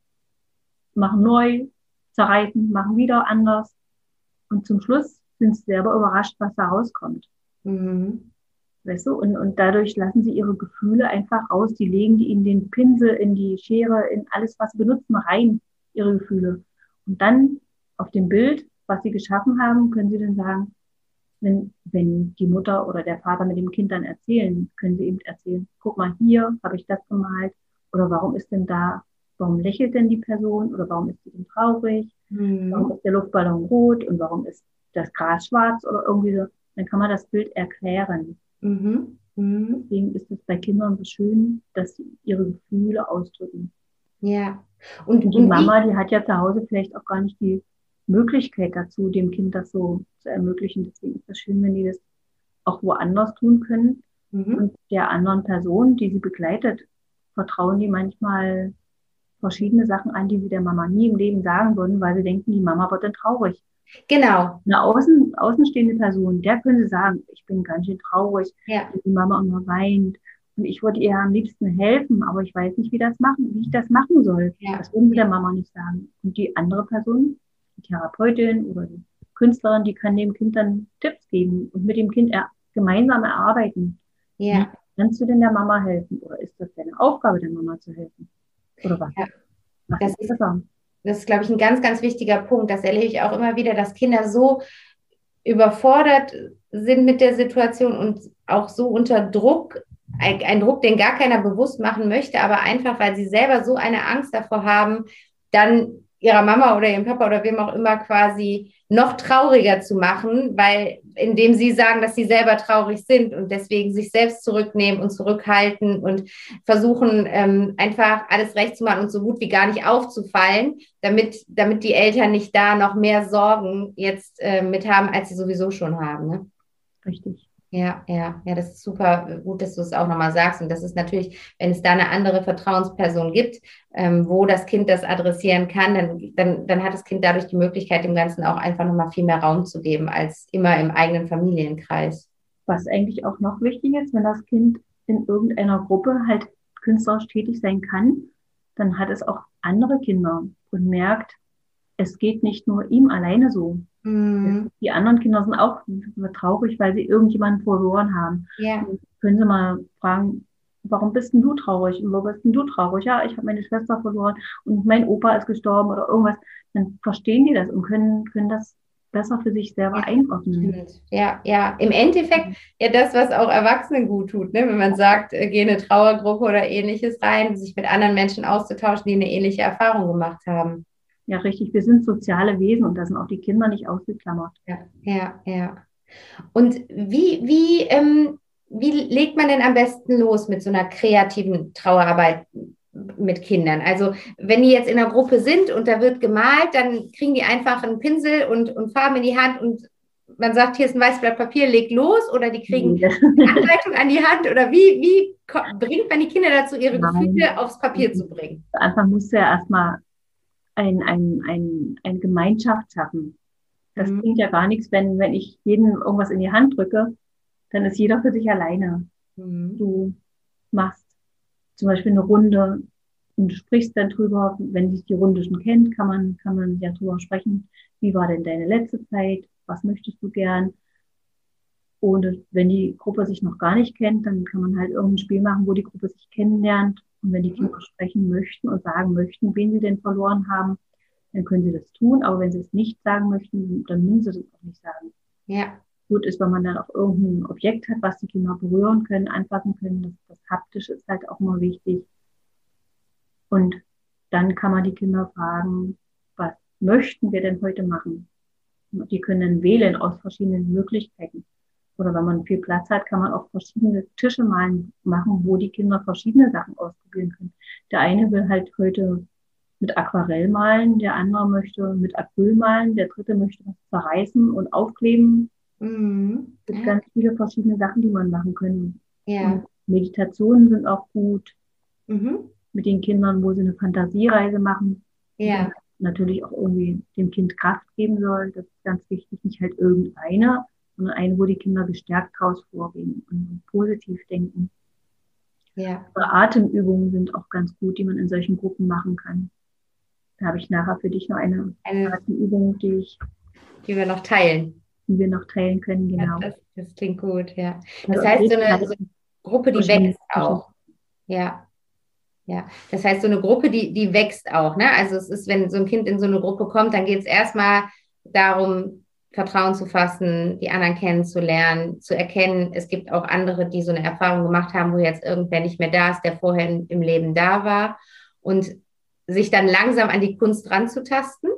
machen neu, zerreißen, machen wieder anders. Und zum Schluss sind selber überrascht, was da rauskommt. Mhm. Weißt du? Und, und dadurch lassen sie ihre Gefühle einfach aus. Die legen die in den Pinsel, in die Schere, in alles, was sie benutzen, rein, ihre Gefühle. Und dann auf dem Bild, was sie geschaffen haben, können sie dann sagen, wenn, wenn die Mutter oder der Vater mit dem Kind dann erzählen, können sie eben erzählen, guck mal, hier habe ich das gemalt. Oder warum ist denn da, warum lächelt denn die Person? Oder warum ist sie denn traurig? Mhm. Warum ist der Luftballon rot? Und warum ist das Gras schwarz oder irgendwie so, dann kann man das Bild erklären. Mhm. Mhm. Deswegen ist es bei Kindern so schön, dass sie ihre Gefühle ausdrücken. Ja. Und, und die und Mama, die hat ja zu Hause vielleicht auch gar nicht die Möglichkeit dazu, dem Kind das so zu ermöglichen. Deswegen ist es schön, wenn die das auch woanders tun können. Mhm. Und der anderen Person, die sie begleitet, vertrauen die manchmal verschiedene Sachen an, die sie der Mama nie im Leben sagen würden, weil sie denken, die Mama wird dann traurig. Genau. Eine außen, außenstehende Person, der könnte sagen, ich bin ganz schön traurig, ja. die Mama immer weint. Und ich würde ihr am liebsten helfen, aber ich weiß nicht, wie das machen, wie ich das machen soll. Ja. Das würden der Mama nicht sagen. Und die andere Person, die Therapeutin oder die Künstlerin, die kann dem Kind dann Tipps geben und mit dem Kind er, gemeinsam erarbeiten. Ja. Wie kannst du denn der Mama helfen? Oder ist das deine Aufgabe, der Mama zu helfen? Oder was? Ja. was das ist das ist, glaube ich, ein ganz, ganz wichtiger Punkt. Das erlebe ich auch immer wieder, dass Kinder so überfordert sind mit der Situation und auch so unter Druck, ein, ein Druck, den gar keiner bewusst machen möchte, aber einfach, weil sie selber so eine Angst davor haben, dann ihrer Mama oder ihrem Papa oder wem auch immer quasi noch trauriger zu machen, weil indem sie sagen, dass sie selber traurig sind und deswegen sich selbst zurücknehmen und zurückhalten und versuchen ähm, einfach alles recht zu machen und so gut wie gar nicht aufzufallen, damit, damit die Eltern nicht da noch mehr Sorgen jetzt äh, mit haben, als sie sowieso schon haben. Ne? Richtig. Ja, ja, ja, das ist super gut, dass du es auch nochmal sagst. Und das ist natürlich, wenn es da eine andere Vertrauensperson gibt, ähm, wo das Kind das adressieren kann, dann, dann, dann hat das Kind dadurch die Möglichkeit, dem Ganzen auch einfach nochmal viel mehr Raum zu geben, als immer im eigenen Familienkreis. Was eigentlich auch noch wichtig ist, wenn das Kind in irgendeiner Gruppe halt künstlerisch tätig sein kann, dann hat es auch andere Kinder und merkt, es geht nicht nur ihm alleine so. Mhm. Die anderen Kinder sind auch traurig, weil sie irgendjemanden verloren haben. Ja. Können Sie mal fragen, warum bist denn du traurig? Und wo bist denn du traurig? Ja, ich habe meine Schwester verloren und mein Opa ist gestorben oder irgendwas. Dann verstehen die das und können, können das besser für sich selber ja, einordnen. Ja, ja, im Endeffekt ja das, was auch Erwachsenen gut tut, ne? wenn man sagt, äh, geh in eine Trauergruppe oder ähnliches rein, sich mit anderen Menschen auszutauschen, die eine ähnliche Erfahrung gemacht haben. Ja, richtig. Wir sind soziale Wesen und da sind auch die Kinder nicht ausgeklammert. Ja, ja, ja. Und wie, wie, ähm, wie legt man denn am besten los mit so einer kreativen Trauerarbeit mit Kindern? Also wenn die jetzt in einer Gruppe sind und da wird gemalt, dann kriegen die einfach einen Pinsel und, und Farben in die Hand und man sagt, hier ist ein weißes Blatt Papier, leg los oder die kriegen eine Anleitung an die Hand oder wie, wie bringt man die Kinder dazu, ihre Nein. Gefühle aufs Papier zu bringen? Musst du ja erstmal ein, ein, ein, eine Gemeinschaft schaffen. Das mhm. bringt ja gar nichts, wenn, wenn ich jedem irgendwas in die Hand drücke, dann ist jeder für sich alleine. Mhm. Du machst zum Beispiel eine Runde und sprichst dann drüber, wenn sich die Runde schon kennt, kann man, kann man ja drüber sprechen, wie war denn deine letzte Zeit, was möchtest du gern. Und wenn die Gruppe sich noch gar nicht kennt, dann kann man halt irgendein Spiel machen, wo die Gruppe sich kennenlernt und wenn die mhm. Kinder sprechen möchten und sagen möchten, wen sie denn verloren haben, dann können sie das tun. Aber wenn sie es nicht sagen möchten, dann müssen sie das auch nicht sagen. Ja. gut ist, wenn man dann auch irgendein Objekt hat, was die Kinder berühren können, anfassen können. Das, das Haptische ist halt auch mal wichtig. Und dann kann man die Kinder fragen, was möchten wir denn heute machen? Die können wählen aus verschiedenen Möglichkeiten. Oder wenn man viel Platz hat, kann man auch verschiedene Tische malen, machen, wo die Kinder verschiedene Sachen ausprobieren können. Der eine will halt heute mit Aquarell malen, der andere möchte mit Acryl malen, der dritte möchte was zerreißen und aufkleben. Mhm. Es gibt ganz viele verschiedene Sachen, die man machen kann. Ja. Meditationen sind auch gut. Mhm. Mit den Kindern, wo sie eine Fantasiereise machen. Ja. Natürlich auch irgendwie dem Kind Kraft geben soll. Das ist ganz wichtig, nicht halt irgendeine, sondern eine, wo die Kinder gestärkt draus vorgehen und positiv denken. Ja. Atemübungen sind auch ganz gut, die man in solchen Gruppen machen kann. Da habe ich nachher für dich noch eine, eine Atemübung, die ich. Die wir noch teilen. Die wir noch teilen können, genau. Ja, das, das, klingt gut, ja. Das also heißt, so eine, so eine Gruppe, die wächst auch. Ja. Ja, das heißt, so eine Gruppe, die, die wächst auch. Ne? Also es ist, wenn so ein Kind in so eine Gruppe kommt, dann geht es erstmal darum, Vertrauen zu fassen, die anderen kennenzulernen, zu erkennen, es gibt auch andere, die so eine Erfahrung gemacht haben, wo jetzt irgendwer nicht mehr da ist, der vorher im Leben da war. Und sich dann langsam an die Kunst ranzutasten?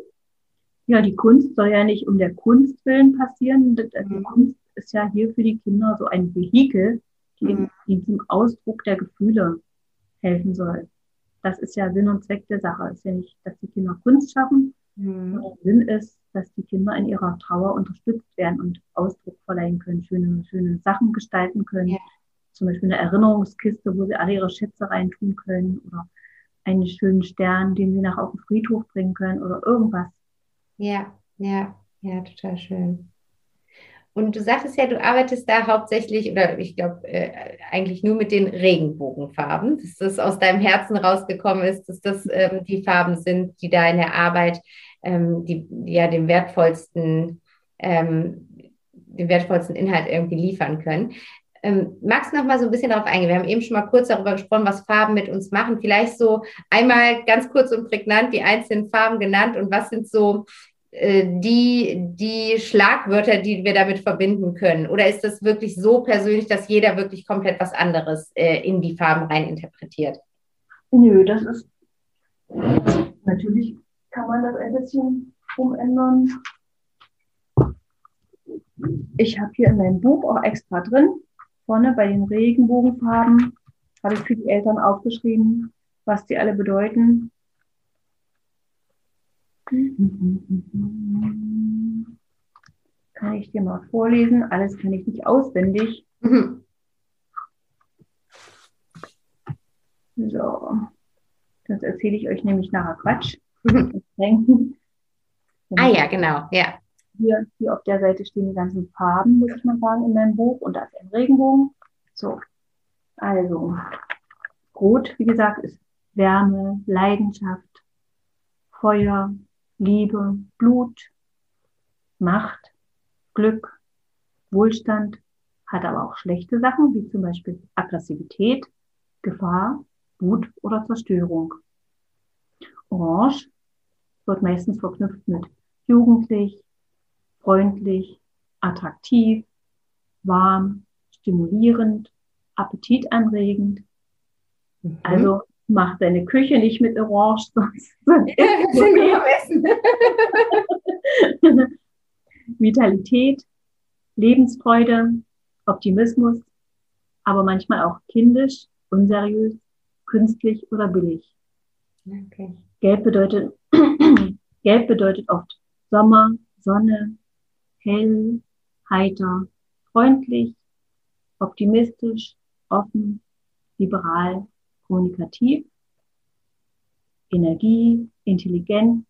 Ja, die Kunst soll ja nicht um der Kunst willen passieren. Die mhm. Kunst ist ja hier für die Kinder so ein Vehikel, die, mhm. die zum Ausdruck der Gefühle helfen soll. Das ist ja Sinn und Zweck der Sache. Es ist ja nicht, dass die Kinder Kunst schaffen, mhm. Sinn ist, dass die Kinder in ihrer Trauer unterstützt werden und Ausdruck verleihen können, schöne, schöne Sachen gestalten können. Ja. Zum Beispiel eine Erinnerungskiste, wo sie alle ihre Schätze reintun können oder einen schönen Stern, den sie nach auf den Friedhof bringen können oder irgendwas. Ja, ja, ja, total schön. Und du sagtest ja, du arbeitest da hauptsächlich oder ich glaube äh, eigentlich nur mit den Regenbogenfarben, dass das aus deinem Herzen rausgekommen ist, dass das ähm, die Farben sind, die da in der Arbeit ähm, die, ja den wertvollsten ähm, den wertvollsten Inhalt irgendwie liefern können. Ähm, magst du noch mal so ein bisschen darauf eingehen? Wir haben eben schon mal kurz darüber gesprochen, was Farben mit uns machen. Vielleicht so einmal ganz kurz und prägnant die einzelnen Farben genannt und was sind so die, die Schlagwörter, die wir damit verbinden können? Oder ist das wirklich so persönlich, dass jeder wirklich komplett was anderes äh, in die Farben rein interpretiert? Nö, das ist natürlich kann man das ein bisschen umändern. Ich habe hier in meinem Buch auch extra drin vorne bei den Regenbogenfarben habe ich für die Eltern aufgeschrieben, was die alle bedeuten. Kann ich dir mal vorlesen? Alles kann ich nicht auswendig. So, das erzähle ich euch nämlich nachher Quatsch. ah ja, genau, ja hier, hier auf der Seite stehen die ganzen Farben, muss ich mal sagen, in meinem Buch. Und da ist ein Regenbogen. So, also, Rot, wie gesagt, ist Wärme, Leidenschaft, Feuer, Liebe, Blut, Macht, Glück, Wohlstand, hat aber auch schlechte Sachen, wie zum Beispiel Aggressivität, Gefahr, Wut oder Zerstörung. Orange wird meistens verknüpft mit jugendlich, freundlich, attraktiv, warm, stimulierend, appetitanregend. Mhm. Also mach deine Küche nicht mit Orange, (laughs) sonst (laughs) (laughs) Vitalität, Lebensfreude, Optimismus, aber manchmal auch kindisch, unseriös, künstlich oder billig. Okay. Gelb bedeutet, (clears throat) Gelb bedeutet oft Sommer, Sonne, hell, heiter, freundlich, optimistisch, offen, liberal, kommunikativ, Energie, Intelligenz,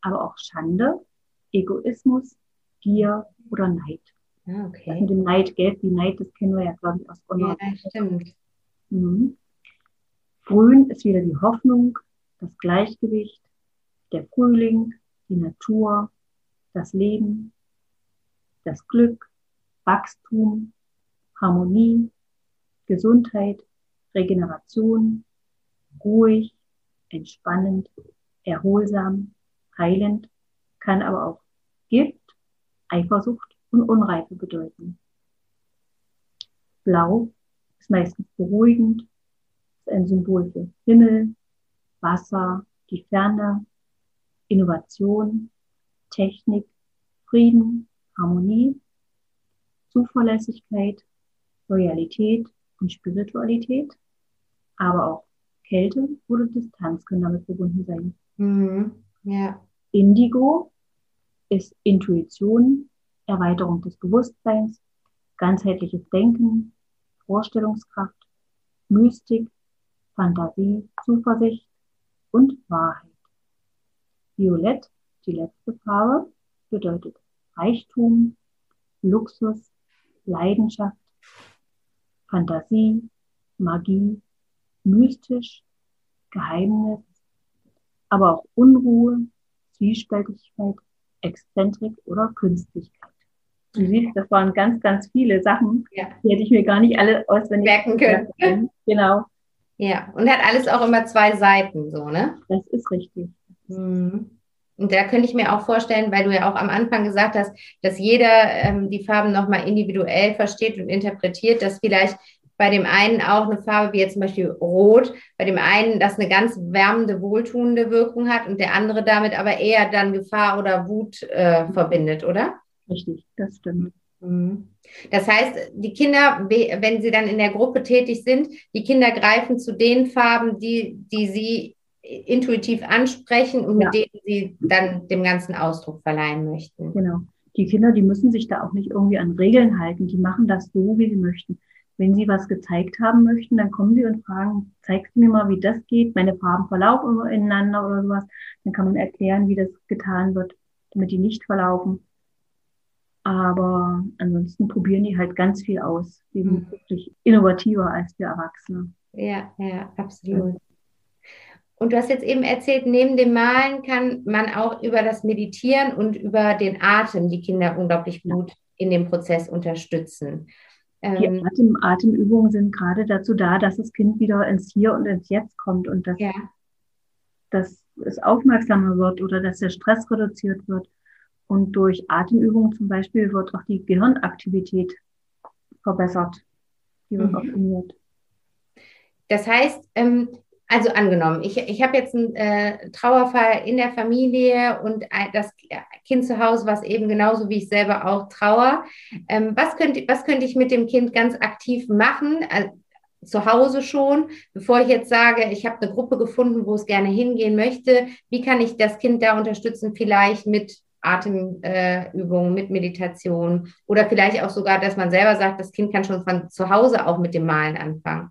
aber auch Schande, Egoismus, Gier oder Neid. Ah, okay. Das mit dem Neid, Geld wie Neid, das kennen wir ja, glaube ich, aus unserer Ja, stimmt. Mhm. Grün ist wieder die Hoffnung, das Gleichgewicht, der Frühling, die Natur, das Leben, das Glück, Wachstum, Harmonie, Gesundheit, Regeneration, ruhig, entspannend, erholsam, heilend, kann aber auch Gift, Eifersucht und Unreife bedeuten. Blau ist meistens beruhigend, ist ein Symbol für Himmel, Wasser, die Ferne, Innovation, Technik, Frieden, Harmonie, Zuverlässigkeit, Loyalität und Spiritualität, aber auch Kälte oder Distanz können damit verbunden sein. Mhm. Ja. Indigo ist Intuition, Erweiterung des Bewusstseins, ganzheitliches Denken, Vorstellungskraft, Mystik, Fantasie, Zuversicht und Wahrheit. Violett, die letzte Farbe, bedeutet Reichtum, Luxus, Leidenschaft, Fantasie, Magie, mystisch, Geheimnis, aber auch Unruhe, Zwiespältigkeit, Exzentrik oder Künstlichkeit. Du siehst, das waren ganz, ganz viele Sachen, ja. die hätte ich mir gar nicht alle auswendig merken können. Genau. Ja, und hat alles auch immer zwei Seiten, so, ne? Das ist richtig. Mhm. Und da könnte ich mir auch vorstellen, weil du ja auch am Anfang gesagt hast, dass jeder ähm, die Farben nochmal individuell versteht und interpretiert, dass vielleicht bei dem einen auch eine Farbe wie jetzt zum Beispiel Rot, bei dem einen das eine ganz wärmende, wohltuende Wirkung hat und der andere damit aber eher dann Gefahr oder Wut äh, verbindet, oder? Richtig, das stimmt. Mhm. Das heißt, die Kinder, wenn sie dann in der Gruppe tätig sind, die Kinder greifen zu den Farben, die, die sie intuitiv ansprechen und ja. mit denen sie dann dem ganzen Ausdruck verleihen möchten. Genau. Die Kinder, die müssen sich da auch nicht irgendwie an Regeln halten. Die machen das so, wie sie möchten. Wenn Sie was gezeigt haben möchten, dann kommen Sie und fragen, zeigst du mir mal, wie das geht? Meine Farben verlaufen ineinander oder sowas. Dann kann man erklären, wie das getan wird, damit die nicht verlaufen. Aber ansonsten probieren die halt ganz viel aus. Die sind mhm. wirklich innovativer als wir Erwachsene. Ja, ja, absolut. Und du hast jetzt eben erzählt, neben dem Malen kann man auch über das Meditieren und über den Atem die Kinder unglaublich gut in dem Prozess unterstützen. Die ähm, Atem, Atemübungen sind gerade dazu da, dass das Kind wieder ins Hier und ins Jetzt kommt und dass, ja. dass es aufmerksamer wird oder dass der Stress reduziert wird. Und durch Atemübungen zum Beispiel wird auch die Gehirnaktivität verbessert. Die wird mhm. optimiert. Das heißt, ähm, also angenommen, ich, ich habe jetzt einen äh, Trauerfall in der Familie und das Kind zu Hause, was eben genauso wie ich selber auch trauer. Ähm, was, könnte, was könnte ich mit dem Kind ganz aktiv machen? Also, zu Hause schon, bevor ich jetzt sage, ich habe eine Gruppe gefunden, wo es gerne hingehen möchte, wie kann ich das Kind da unterstützen, vielleicht mit Atemübungen, äh, mit Meditation oder vielleicht auch sogar, dass man selber sagt, das Kind kann schon von zu Hause auch mit dem Malen anfangen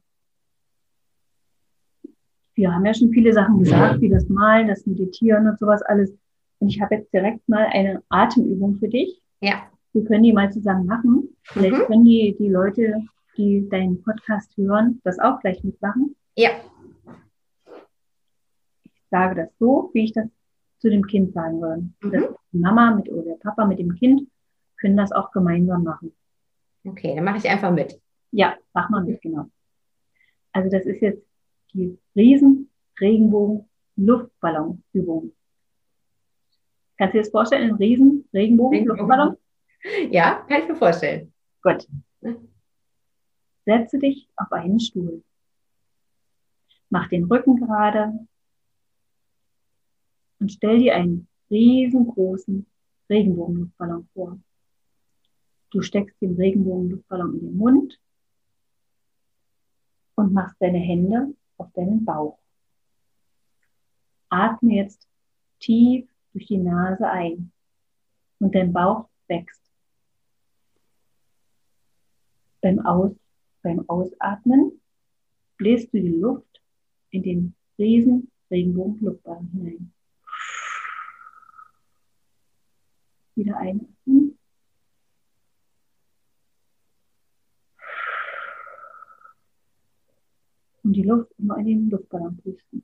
wir haben ja schon viele Sachen gesagt, wie das Malen, das Meditieren und sowas alles. Und ich habe jetzt direkt mal eine Atemübung für dich. Ja. Wir können die mal zusammen machen. Vielleicht mhm. können die, die Leute, die deinen Podcast hören, das auch gleich mitmachen. Ja. Ich sage das so, wie ich das zu dem Kind sagen würde. Mhm. Die Mama mit oder der Papa mit dem Kind können das auch gemeinsam machen. Okay, dann mache ich einfach mit. Ja, mach mal mit, genau. Also das ist jetzt die Riesen Regenbogen Luftballonübung. Kannst du dir das vorstellen, ein Riesen Regenbogen Luftballon? (laughs) Ja, kann ich mir vorstellen. Gut. Setze dich auf einen Stuhl. Mach den Rücken gerade und stell dir einen riesengroßen Regenbogenluftballon vor. Du steckst den Regenbogenluftballon in den Mund und machst deine Hände auf deinen Bauch. Atme jetzt tief durch die Nase ein und dein Bauch wächst. Beim, Aus, beim Ausatmen bläst du die Luft in den riesen Regenbogen-Luftballon hinein. Wieder einatmen. Und die Luft immer in den Luftballon pusten.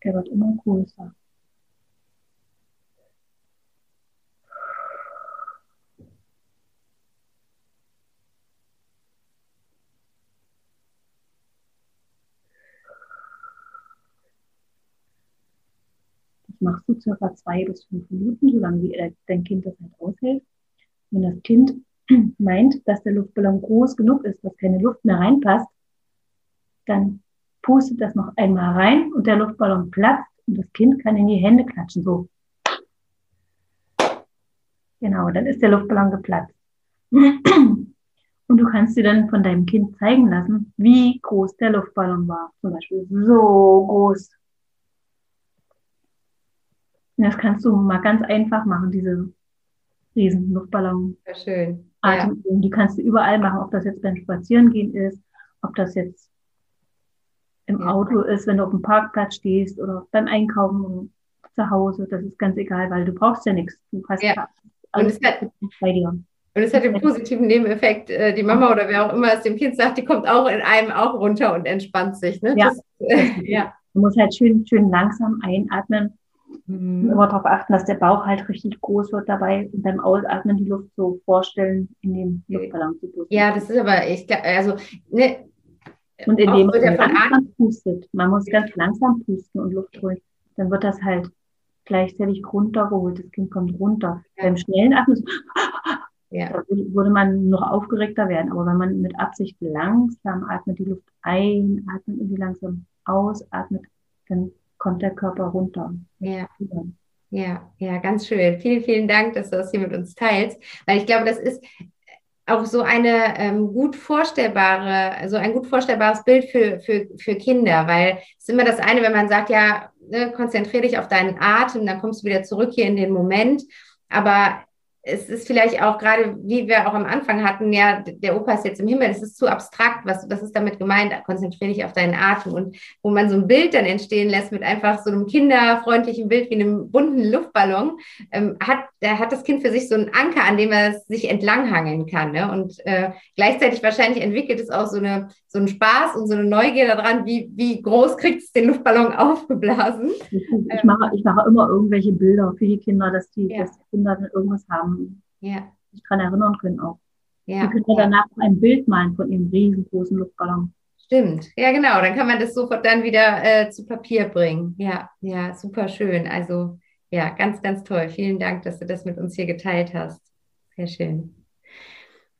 Er wird immer größer. Machst du circa zwei bis fünf Minuten, solange wie dein Kind das halt aushält. Wenn das Kind (clears throat) meint, dass der Luftballon groß genug ist, dass keine Luft mehr reinpasst, dann pustet das noch einmal rein und der Luftballon platzt und das Kind kann in die Hände klatschen, so. Genau, dann ist der Luftballon geplatzt. (clears throat) Und du kannst dir dann von deinem Kind zeigen lassen, wie groß der Luftballon war. Zum Beispiel so groß. Und das kannst du mal ganz einfach machen, diese riesen Luftballon. Sehr schön. Atemübungen. Ja. Die kannst du überall machen, ob das jetzt beim Spazierengehen ist, ob das jetzt im ja. Auto ist, wenn du auf dem Parkplatz stehst oder beim Einkaufen zu Hause. Das ist ganz egal, weil du brauchst ja nichts. Du hast ja. alles bei dir. Und es hat den positiven Nebeneffekt, äh, die Mama oder wer auch immer es dem Kind sagt, die kommt auch in einem auch runter und entspannt sich. Ne? Ja. Das, äh, (laughs) ja. Du musst halt schön, schön langsam einatmen. Mhm. Immer darauf achten, dass der Bauch halt richtig groß wird dabei und beim Ausatmen die Luft so vorstellen, in den Luftballon zu pusten. Ja, das ist aber, ich glaube, also, ne, und indem man langsam pustet, man muss ganz langsam pusten und Luft holen, dann wird das halt gleichzeitig runtergeholt. Das Kind kommt runter. Ja. Beim schnellen Atmen so, ja. Würde man noch aufgeregter werden. Aber wenn man mit Absicht langsam atmet, die Luft einatmet und die langsam ausatmet, dann kommt der Körper runter. Ja. Ja, ja, ganz schön. Vielen, vielen Dank, dass du das hier mit uns teilst, weil ich glaube, das ist auch so eine ähm, gut vorstellbare, also ein gut vorstellbares Bild für, für, für Kinder, weil es ist immer das eine, wenn man sagt, ja, ne, konzentriere dich auf deinen Atem, dann kommst du wieder zurück hier in den Moment. Aber es ist vielleicht auch gerade, wie wir auch am Anfang hatten, ja, der Opa ist jetzt im Himmel, es ist zu abstrakt, was, was ist damit gemeint? Konzentriere dich auf deinen Atem und wo man so ein Bild dann entstehen lässt mit einfach so einem kinderfreundlichen Bild wie einem bunten Luftballon, ähm, hat, da hat das Kind für sich so einen Anker, an dem er sich entlanghangeln kann. Ne? Und äh, gleichzeitig wahrscheinlich entwickelt es auch so, eine, so einen Spaß und so eine Neugier daran, wie, wie groß kriegt es den Luftballon (laughs) aufgeblasen. Ich, ich, mache, ich mache immer irgendwelche Bilder für die Kinder, dass die, ja. dass die Kinder dann irgendwas haben haben, ja. sich daran erinnern können auch. Ja. Die können ja danach ein Bild malen von ihrem riesengroßen Luftballon. Stimmt, ja genau, dann kann man das sofort dann wieder äh, zu Papier bringen. Ja, ja, super schön. Also ja, ganz, ganz toll. Vielen Dank, dass du das mit uns hier geteilt hast. Sehr schön.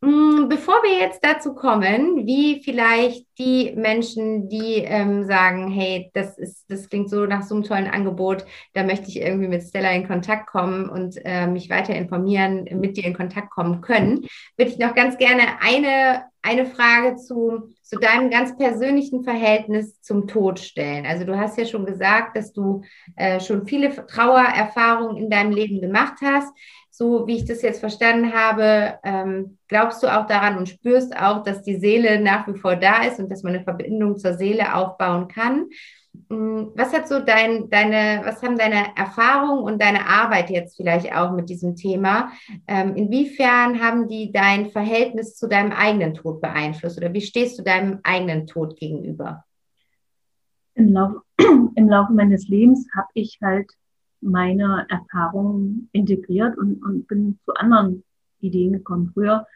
Mm, bevor wir jetzt dazu kommen, wie vielleicht die Menschen, die ähm, sagen, hey, das ist, das klingt so nach so einem tollen Angebot, da möchte ich irgendwie mit Stella in Kontakt kommen und äh, mich weiter informieren, mit dir in Kontakt kommen können, würde ich noch ganz gerne eine, eine Frage zu, zu deinem ganz persönlichen Verhältnis zum Tod stellen. Also du hast ja schon gesagt, dass du äh, schon viele Trauererfahrungen in deinem Leben gemacht hast so wie ich das jetzt verstanden habe, ähm, glaubst du auch daran und spürst auch, dass die Seele nach wie vor da ist und dass man eine Verbindung zur Seele aufbauen kann. Hm, was hat so dein, deine, was haben deine Erfahrungen und deine Arbeit jetzt vielleicht auch mit diesem Thema? Ähm, inwiefern haben die dein Verhältnis zu deinem eigenen Tod beeinflusst oder wie stehst du deinem eigenen Tod gegenüber? Im Laufe, (clears throat) im Laufe meines Lebens habe ich halt meine Erfahrungen integriert und, und bin zu anderen Ideen gekommen. Früher,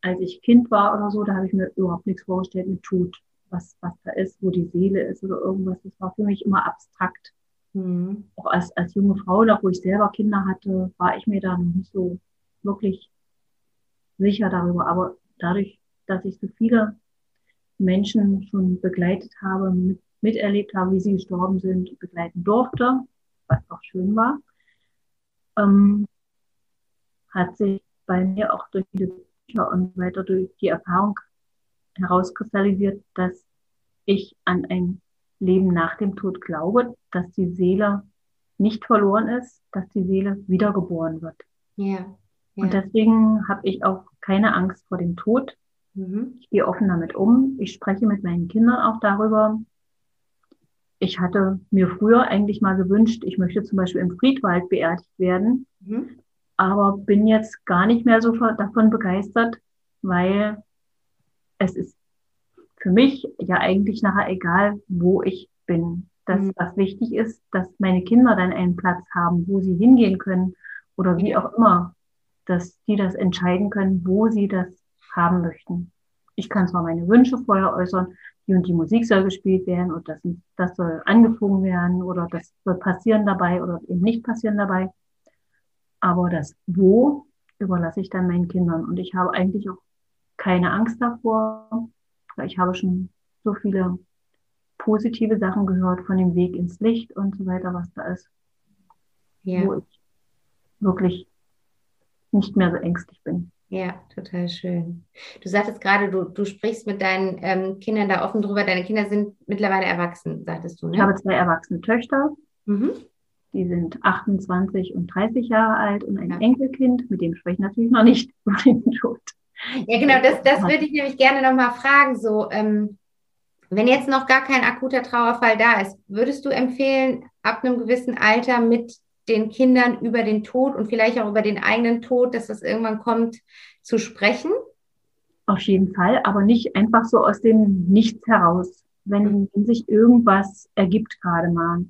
als ich Kind war oder so, da habe ich mir überhaupt nichts vorgestellt mit Tod, was, was da ist, wo die Seele ist oder irgendwas. Das war für mich immer abstrakt. Mhm. Auch als, als junge Frau, da wo ich selber Kinder hatte, war ich mir da noch nicht so wirklich sicher darüber. Aber dadurch, dass ich so viele Menschen schon begleitet habe, mit, miterlebt habe, wie sie gestorben sind, begleiten durfte, was auch schön war, ähm, hat sich bei mir auch durch die Bücher und weiter durch die Erfahrung herauskristallisiert, dass ich an ein Leben nach dem Tod glaube, dass die Seele nicht verloren ist, dass die Seele wiedergeboren wird. Ja. ja. Und deswegen habe ich auch keine Angst vor dem Tod. Mhm. Ich gehe offen damit um. Ich spreche mit meinen Kindern auch darüber, ich hatte mir früher eigentlich mal gewünscht, ich möchte zum Beispiel im Friedwald beerdigt werden, mhm. aber bin jetzt gar nicht mehr so davon begeistert, weil es ist für mich ja eigentlich nachher egal, wo ich bin. Das, mhm. was wichtig ist, dass meine Kinder dann einen Platz haben, wo sie hingehen können oder wie auch immer, dass die das entscheiden können, wo sie das haben möchten. Ich kann zwar meine Wünsche vorher äußern, die und die Musik soll gespielt werden oder das, das soll angefangen werden oder das soll passieren dabei oder eben nicht passieren dabei. Aber das Wo überlasse ich dann meinen Kindern. Und ich habe eigentlich auch keine Angst davor, weil ich habe schon so viele positive Sachen gehört von dem Weg ins Licht und so weiter, was da ist. Ja. Wo ich wirklich nicht mehr so ängstlich bin. Ja, total schön. Du sagtest gerade, du, du sprichst mit deinen ähm, Kindern da offen drüber. Deine Kinder sind mittlerweile erwachsen, sagtest du, ne? Ich habe zwei erwachsene Töchter. Mhm. Die sind 28 und 30 Jahre alt und ein ja. Enkelkind, mit dem spreche ich natürlich noch nicht (laughs) über den Tod. Ja, genau, das, das würde ich nämlich gerne nochmal fragen. So, ähm, wenn jetzt noch gar kein akuter Trauerfall da ist, würdest du empfehlen, ab einem gewissen Alter mit den Kindern über den Tod und vielleicht auch über den eigenen Tod, dass das irgendwann kommt, zu sprechen? Auf jeden Fall, aber nicht einfach so aus dem Nichts heraus. Wenn, wenn sich irgendwas ergibt gerade mal.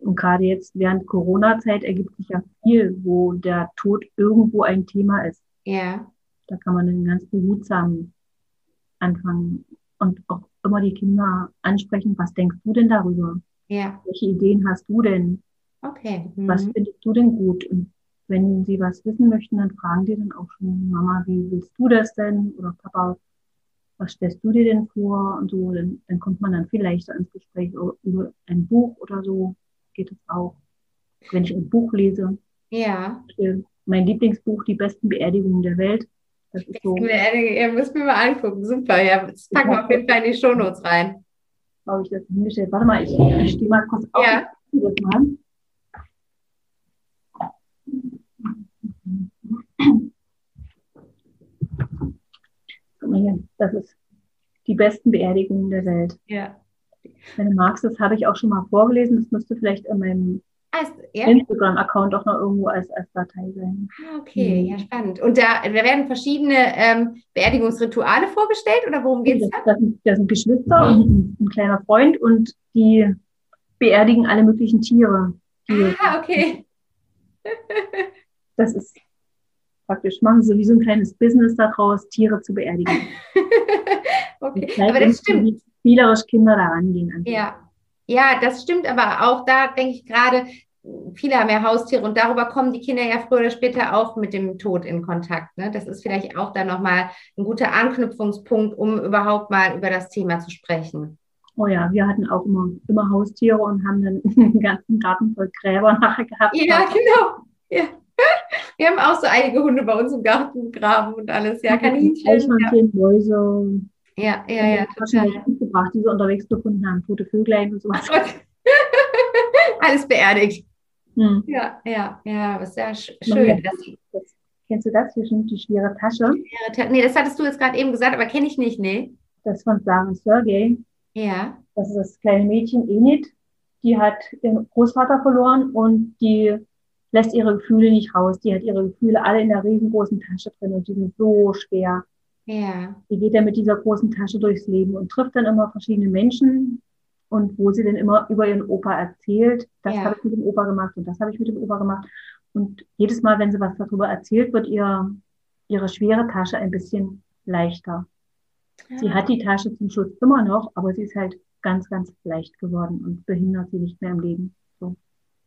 Und gerade jetzt während Corona-Zeit ergibt sich ja viel, wo der Tod irgendwo ein Thema ist. Ja. Da kann man dann ganz behutsam anfangen und auch immer die Kinder ansprechen, was denkst du denn darüber? Ja. Welche Ideen hast du denn? Okay. Mhm. Was findest du denn gut? Und wenn sie was wissen möchten, dann fragen die dann auch schon, Mama, wie willst du das denn? Oder Papa, was stellst du dir denn vor? Und so, dann, dann kommt man dann viel leichter ins Gespräch über ein Buch oder so geht es auch. Wenn ich ein Buch lese. Ja. Mein Lieblingsbuch, Die besten Beerdigungen der Welt. Das ist so. Ihr müsst mir mal angucken. Super, ja. Das packen wir auf jeden Fall in die Shownotes rein. Habe ich das hingestellt? Warte mal, ich, ich stehe mal kurz auf. Ja. Das mal. Guck mal hier, das ist die besten Beerdigungen der Welt. Ja. Wenn du magst, das habe ich auch schon mal vorgelesen. Das müsste vielleicht in meinem also, ja. Instagram-Account auch noch irgendwo als, als Datei sein. Ah, okay, mhm. ja, spannend. Und da, da werden verschiedene ähm, Beerdigungsrituale vorgestellt oder worum geht es da? Das, sind, das sind Geschwister und ein, ein, kleiner Freund und die beerdigen alle möglichen Tiere. Ah, okay. das ist praktisch, machen sie wie so ein kleines Business daraus, Tiere zu beerdigen. (laughs) okay, aber das stimmt. Wie spielerisch Kinder da rangehen. Ja. ja, das stimmt, aber auch da denke ich gerade, viele haben ja Haustiere und darüber kommen die Kinder ja früher oder später auch mit dem Tod in Kontakt. Ne? Das ist vielleicht auch dann nochmal ein guter Anknüpfungspunkt, um überhaupt mal über das Thema zu sprechen. Oh ja, wir hatten auch immer, immer Haustiere und haben dann (laughs) den ganzen Garten voll Gräber nachher gehabt. Ja, genau. Ja. Wir haben auch so einige Hunde bei uns im Garten graben und alles. Ja, Kaninchen. Eichhörnchen, ja. Mäuse. Ja, ja, ja. Total. Gebracht, die sie unterwegs gefunden haben, tote Vöglein und sowas. (laughs) alles beerdigt. Hm. Ja, ja, ja, was sehr sch schön. Das, das, kennst du das? Hier schon die schwere Tasche. Die schwere nee, das hattest du jetzt gerade eben gesagt, aber kenne ich nicht, nee. Das von Sarah Sergei. Ja. Das ist das kleine Mädchen Enid. Die hat ihren Großvater verloren und die lässt ihre Gefühle nicht raus. Die hat ihre Gefühle alle in der riesengroßen Tasche drin und die sind so schwer. Ja. Die geht dann mit dieser großen Tasche durchs Leben und trifft dann immer verschiedene Menschen und wo sie dann immer über ihren Opa erzählt, das ja. habe ich mit dem Opa gemacht und das habe ich mit dem Opa gemacht. Und jedes Mal, wenn sie was darüber erzählt, wird ihr ihre schwere Tasche ein bisschen leichter. Ja. Sie hat die Tasche zum Schutz immer noch, aber sie ist halt ganz, ganz leicht geworden und behindert sie nicht mehr im Leben.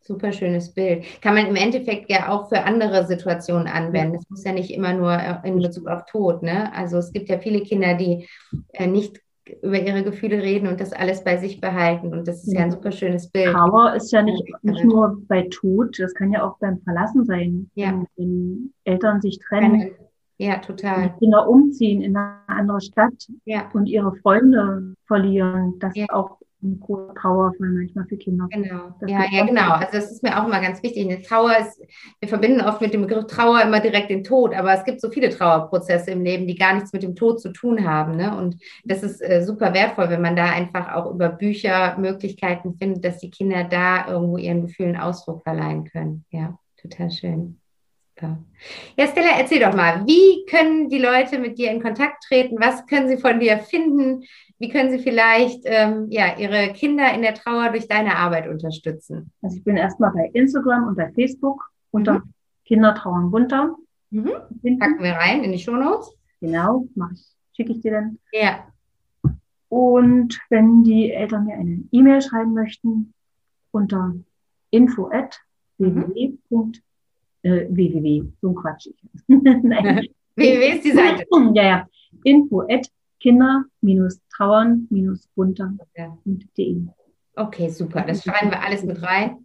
Super schönes Bild. Kann man im Endeffekt ja auch für andere Situationen anwenden. Es muss ja nicht immer nur äh, in Bezug auf Tod. Ne? Also es gibt ja viele Kinder, die äh, nicht über ihre Gefühle reden und das alles bei sich behalten. Und das ist ja ein super schönes Bild. Trauer ist ja nicht, nicht nur bei Tod, das kann ja auch beim Verlassen sein, ja. wenn, wenn Eltern sich trennen. Ja, total. Kinder umziehen in eine andere Stadt ja. und ihre Freunde verlieren. Das ja. ist auch eine große Trauer für manchmal für Kinder. Genau. Das ja, ja, genau. Also das ist mir auch immer ganz wichtig. Eine Trauer ist, wir verbinden oft mit dem Begriff Trauer immer direkt den Tod, aber es gibt so viele Trauerprozesse im Leben, die gar nichts mit dem Tod zu tun haben. Ne? Und das ist äh, super wertvoll, wenn man da einfach auch über Bücher Möglichkeiten findet, dass die Kinder da irgendwo ihren Gefühlen Ausdruck verleihen können. Ja, total schön. Ja, Stella, erzähl doch mal, wie können die Leute mit dir in Kontakt treten? Was können sie von dir finden? Wie können sie vielleicht ähm, ja, ihre Kinder in der Trauer durch deine Arbeit unterstützen? Also ich bin erstmal bei Instagram und bei Facebook unter mhm. Kinder trauern bunter. Mhm. Packen wir rein in die Shownotes. Genau, mache ich, schicke ich dir dann. Ja. Und wenn die Eltern mir eine E-Mail schreiben möchten, unter info at www. Äh, www, so Quatsch. (laughs) Nein. (laughs) www ist die Seite. Ja, ja. Info at kinder-trauern-bunter.de. Okay, super. Das schreiben wir alles mit rein.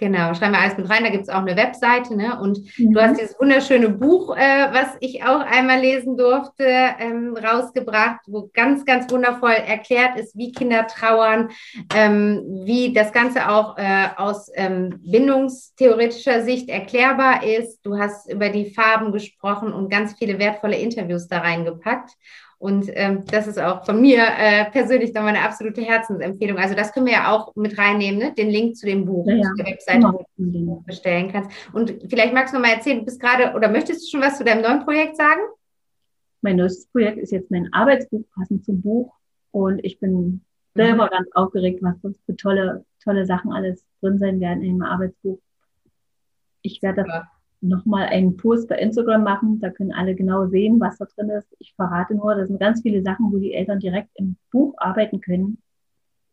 Genau, schreiben wir alles mit rein. Da gibt es auch eine Webseite, ne? Und mhm. du hast dieses wunderschöne Buch, äh, was ich auch einmal lesen durfte, ähm, rausgebracht, wo ganz, ganz wundervoll erklärt ist, wie Kinder trauern, ähm, wie das Ganze auch äh, aus ähm, bindungstheoretischer Sicht erklärbar ist. Du hast über die Farben gesprochen und ganz viele wertvolle Interviews da reingepackt. Und ähm, das ist auch von mir äh, persönlich dann meine absolute Herzensempfehlung. Also das können wir ja auch mit reinnehmen, ne? den Link zu dem Buch, ja, ja. zu der Webseite, genau. wo du bestellen kannst. Und vielleicht magst du noch mal erzählen, du bist gerade, oder möchtest du schon was zu deinem neuen Projekt sagen? Mein neues Projekt ist jetzt mein Arbeitsbuch passend zum Buch. Und ich bin selber mhm. ganz aufgeregt, was für tolle, tolle Sachen alles drin sein werden in dem Arbeitsbuch. Ich werde das nochmal einen Post bei Instagram machen. Da können alle genau sehen, was da drin ist. Ich verrate nur, da sind ganz viele Sachen, wo die Eltern direkt im Buch arbeiten können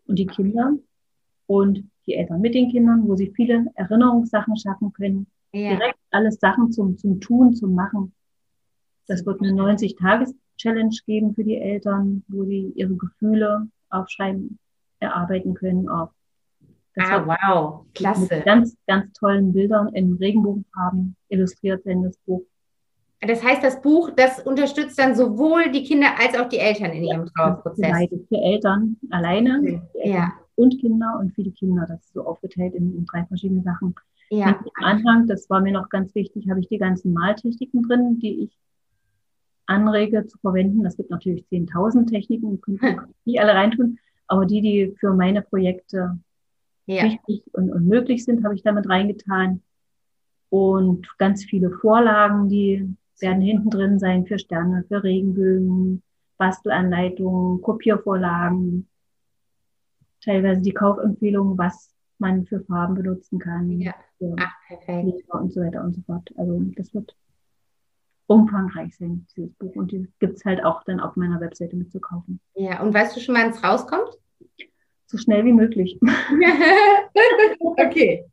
und die Kinder und die Eltern mit den Kindern, wo sie viele Erinnerungssachen schaffen können. Ja. Direkt alles Sachen zum, zum Tun, zum Machen. Das wird eine 90-Tages-Challenge geben für die Eltern, wo sie ihre Gefühle aufschreiben, erarbeiten können, auch das ah, wow, klasse. Mit ganz, ganz tollen Bildern in Regenbogenfarben illustriert werden, das Buch. Das heißt, das Buch, das unterstützt dann sowohl die Kinder als auch die Eltern in ihrem Trauerprozess. Für Eltern alleine okay. Eltern ja. und Kinder und für die Kinder. Das ist so aufgeteilt in, in drei verschiedene Sachen. Ja. Am Anfang, das war mir noch ganz wichtig, habe ich die ganzen Maltechniken drin, die ich anrege zu verwenden. Es gibt natürlich 10.000 Techniken, (laughs) die alle reintun, aber die, die für meine Projekte ja. wichtig und, und möglich sind, habe ich damit reingetan. Und ganz viele Vorlagen, die werden hinten drin sein für Sterne, für Regenbögen, Bastelanleitungen, Kopiervorlagen, teilweise die Kaufempfehlungen, was man für Farben benutzen kann. Ja. Ach, perfekt. Und so weiter und so fort. Also das wird umfangreich sein, dieses Buch. Und die gibt es halt auch dann auf meiner Webseite mitzukaufen. Ja, und weißt du schon, wann es rauskommt? So schnell wie möglich. (laughs) okay.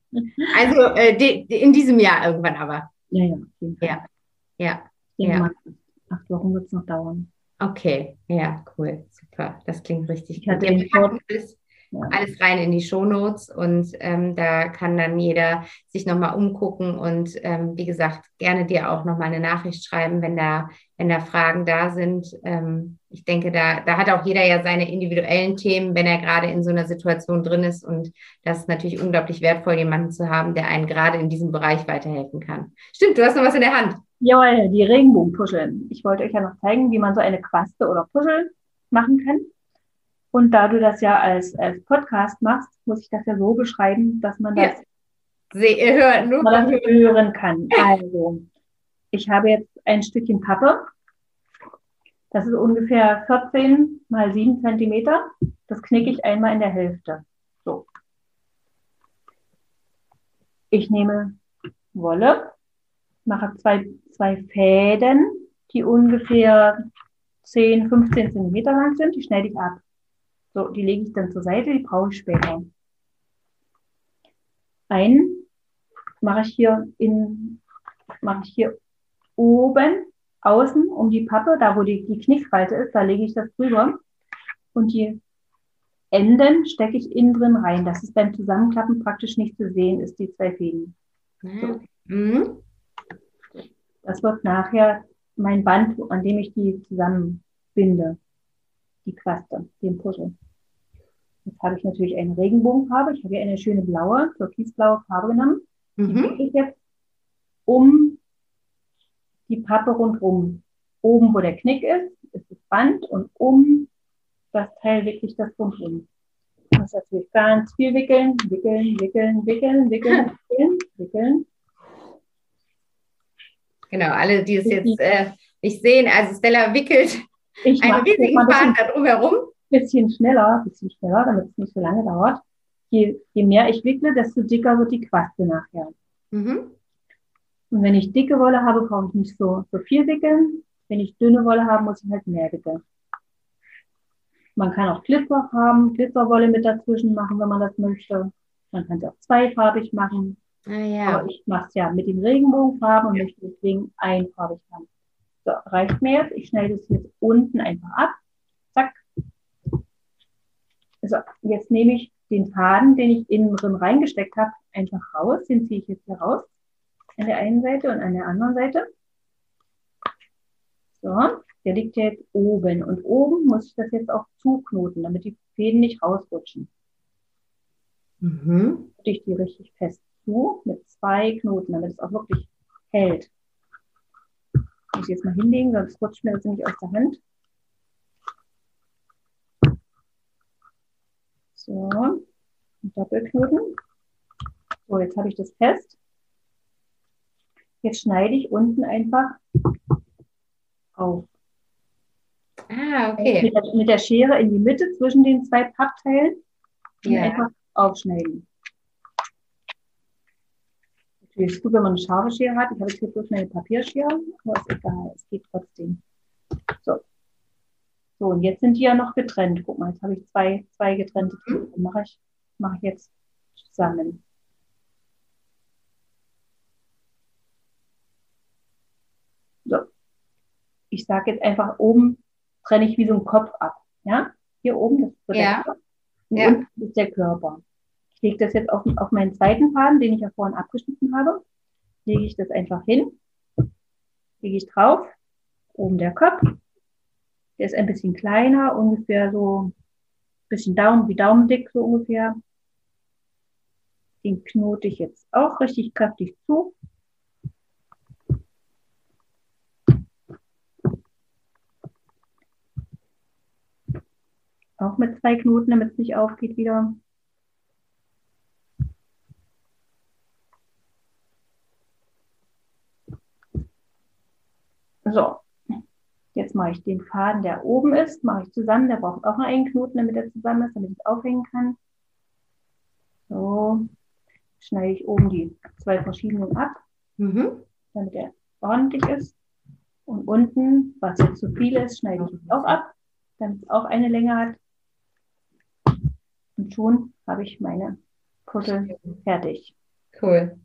Also äh, de, de in diesem Jahr irgendwann aber. Ja, ja, auf jeden Fall. Ja. Ja. ja. Mal, acht Wochen wird es noch dauern. Okay, ja, cool, super. Das klingt richtig ich gut. Ja, ja. alles rein in die Shownotes und ähm, da kann dann jeder sich nochmal umgucken und ähm, wie gesagt, gerne dir auch nochmal eine Nachricht schreiben, wenn da, wenn da Fragen da sind. Ähm, ich denke, da, da hat auch jeder ja seine individuellen Themen, wenn er gerade in so einer Situation drin ist und das ist natürlich unglaublich wertvoll, jemanden zu haben, der einen gerade in diesem Bereich weiterhelfen kann. Stimmt, du hast noch was in der Hand. Jawohl, die Regenbogenpuscheln. Ich wollte euch ja noch zeigen, wie man so eine Quaste oder Puschel machen kann. Und da du das ja als, als Podcast machst, muss ich das ja so beschreiben, dass man das, ja. hören, nur man das hören kann. (laughs) Also, ich habe jetzt ein Stückchen Pappe. Das ist ungefähr 14 mal 7 Zentimeter. Das knicke ich einmal in der Hälfte. So. Ich nehme Wolle, mache zwei, zwei Fäden, die ungefähr 10, 15 Zentimeter lang sind. Die schneide ich ab. So, die lege ich dann zur Seite, die brauche ich später. Einen mache ich hier in, mache ich hier oben, außen um die Pappe, da wo die, die Knickfalte ist, da lege ich das drüber. Und die Enden stecke ich innen drin rein, dass es beim Zusammenklappen praktisch nicht zu sehen ist, die zwei Fäden. So. Mhm. Das wird nachher mein Band, an dem ich die zusammenbinde die Quaste, den Puschel. Jetzt habe ich natürlich eine Regenbogenfarbe. Ich habe hier eine schöne blaue, türkisblaue Farbe genommen. Mhm. Die lege ich jetzt um die Pappe rundherum. Oben, wo der Knick ist, ist das Band und um das Teil wirklich das rundherum. Ich muss natürlich ganz viel wickeln, wickeln, wickeln, wickeln, wickeln, (laughs) wickeln, wickeln. Genau, alle, die es jetzt äh, nicht sehen, also Stella wickelt ich einen riesigen Faden da drumherum. Bisschen schneller, bisschen schneller, damit es nicht so lange dauert. Je, je mehr ich wickle, desto dicker wird die Quaste nachher. Mhm. Und wenn ich dicke Wolle habe, brauche ich nicht so, so viel wickeln. Wenn ich dünne Wolle habe, muss ich halt mehr wickeln. Man kann auch Glitzerfarben, Glitzerwolle mit dazwischen machen, wenn man das möchte. Man kann es auch zweifarbig machen. Ah, ja. Aber ich mache es ja mit den Regenbogenfarben und möchte deswegen einfarbig haben. So, reicht mir jetzt. Ich schneide es jetzt unten einfach ab. Zack. So, jetzt nehme ich den Faden, den ich innen drin reingesteckt habe, einfach raus. Den ziehe ich jetzt hier raus. An der einen Seite und an der anderen Seite. So, der liegt jetzt oben. Und oben muss ich das jetzt auch zuknoten, damit die Fäden nicht rausrutschen. Mhm. Ich die richtig fest zu mit zwei Knoten, damit es auch wirklich hält. Muss ich jetzt mal hinlegen, sonst rutscht mir das nämlich aus der Hand. So, Doppelknoten. So, jetzt habe ich das fest. Jetzt schneide ich unten einfach auf. Ah, okay. Mit der, mit der, Schere in die Mitte zwischen den zwei Pappteilen und ja. einfach aufschneiden. Natürlich gut, wenn man eine scharfe Schere hat. Ich habe jetzt hier bloß eine Papierschere, aber ist egal, es geht trotzdem. So. So, und jetzt sind die ja noch getrennt. Guck mal, jetzt habe ich zwei, zwei getrennte Teile. Mache ich, mache ich jetzt zusammen. So. Ich sage jetzt einfach oben trenne ich wie so ein Kopf ab. Ja? Hier oben, das ist ja. der Kopf. Und ja. unten ist der Körper. Lege das jetzt auf, auf meinen zweiten Faden, den ich ja vorhin abgeschnitten habe. Lege ich das einfach hin. Lege ich drauf. Oben der Kopf. Der ist ein bisschen kleiner, ungefähr so ein bisschen Daumen wie Daumendick so ungefähr. Den knote ich jetzt auch richtig kräftig zu. Auch mit zwei Knoten, damit es nicht aufgeht wieder. So, jetzt mache ich den Faden, der oben ist, mache ich zusammen. Der braucht auch noch einen Knoten, damit er zusammen ist, damit ich es aufhängen kann. So, schneide ich oben die zwei verschiedenen ab, mhm. damit er ordentlich ist. Und unten, was jetzt zu viel ist, schneide ich auch ab, damit es auch eine Länge hat. Und schon habe ich meine Kutte fertig. Cool.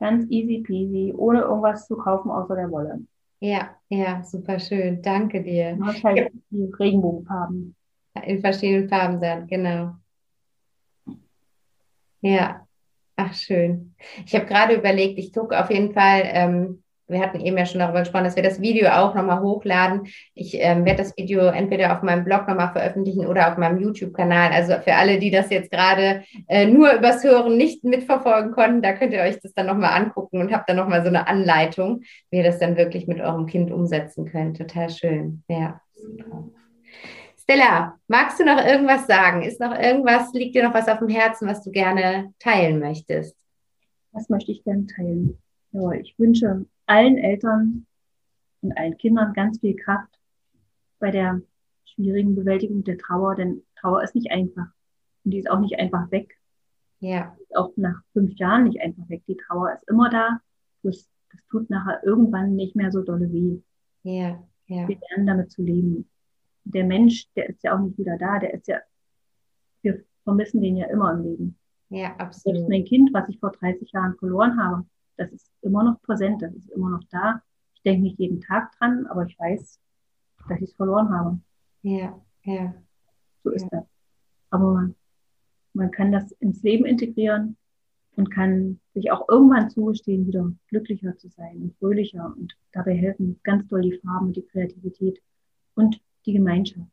Ganz easy peasy, ohne irgendwas zu kaufen außer der Wolle. Ja, ja, super schön. Danke dir. Hast halt die Regenbogenfarben. In verschiedenen Farben sein, genau. Ja, ach schön. Ich habe gerade überlegt, ich gucke auf jeden Fall ähm, wir hatten eben ja schon darüber gesprochen, dass wir das Video auch nochmal hochladen. Ich ähm, werde das Video entweder auf meinem Blog nochmal veröffentlichen oder auf meinem YouTube-Kanal. Also für alle, die das jetzt gerade äh, nur übers Hören nicht mitverfolgen konnten, da könnt ihr euch das dann nochmal angucken und habt dann nochmal so eine Anleitung, wie ihr das dann wirklich mit eurem Kind umsetzen könnt. Total schön. Ja, super. Stella, magst du noch irgendwas sagen? Ist noch irgendwas, liegt dir noch was auf dem Herzen, was du gerne teilen möchtest? Was möchte ich gerne teilen? Ja, ich wünsche allen Eltern und allen Kindern ganz viel Kraft bei der schwierigen Bewältigung der Trauer, denn Trauer ist nicht einfach und die ist auch nicht einfach weg. Ja. Auch nach fünf Jahren nicht einfach weg. Die Trauer ist immer da. Das, das tut nachher irgendwann nicht mehr so dolle weh. Ja, ja. Wir lernen damit zu leben. Der Mensch, der ist ja auch nicht wieder da. Der ist ja, wir vermissen den ja immer im Leben. Ja, absolut. Selbst mein Kind, was ich vor 30 Jahren verloren habe, das ist immer noch präsent, das ist immer noch da. Ich denke nicht jeden Tag dran, aber ich weiß, dass ich es verloren habe. Ja, ja. So ist ja. das. Aber man, man kann das ins Leben integrieren und kann sich auch irgendwann zugestehen, wieder glücklicher zu sein und fröhlicher. Und dabei helfen ganz doll die Farben und die Kreativität und die Gemeinschaft.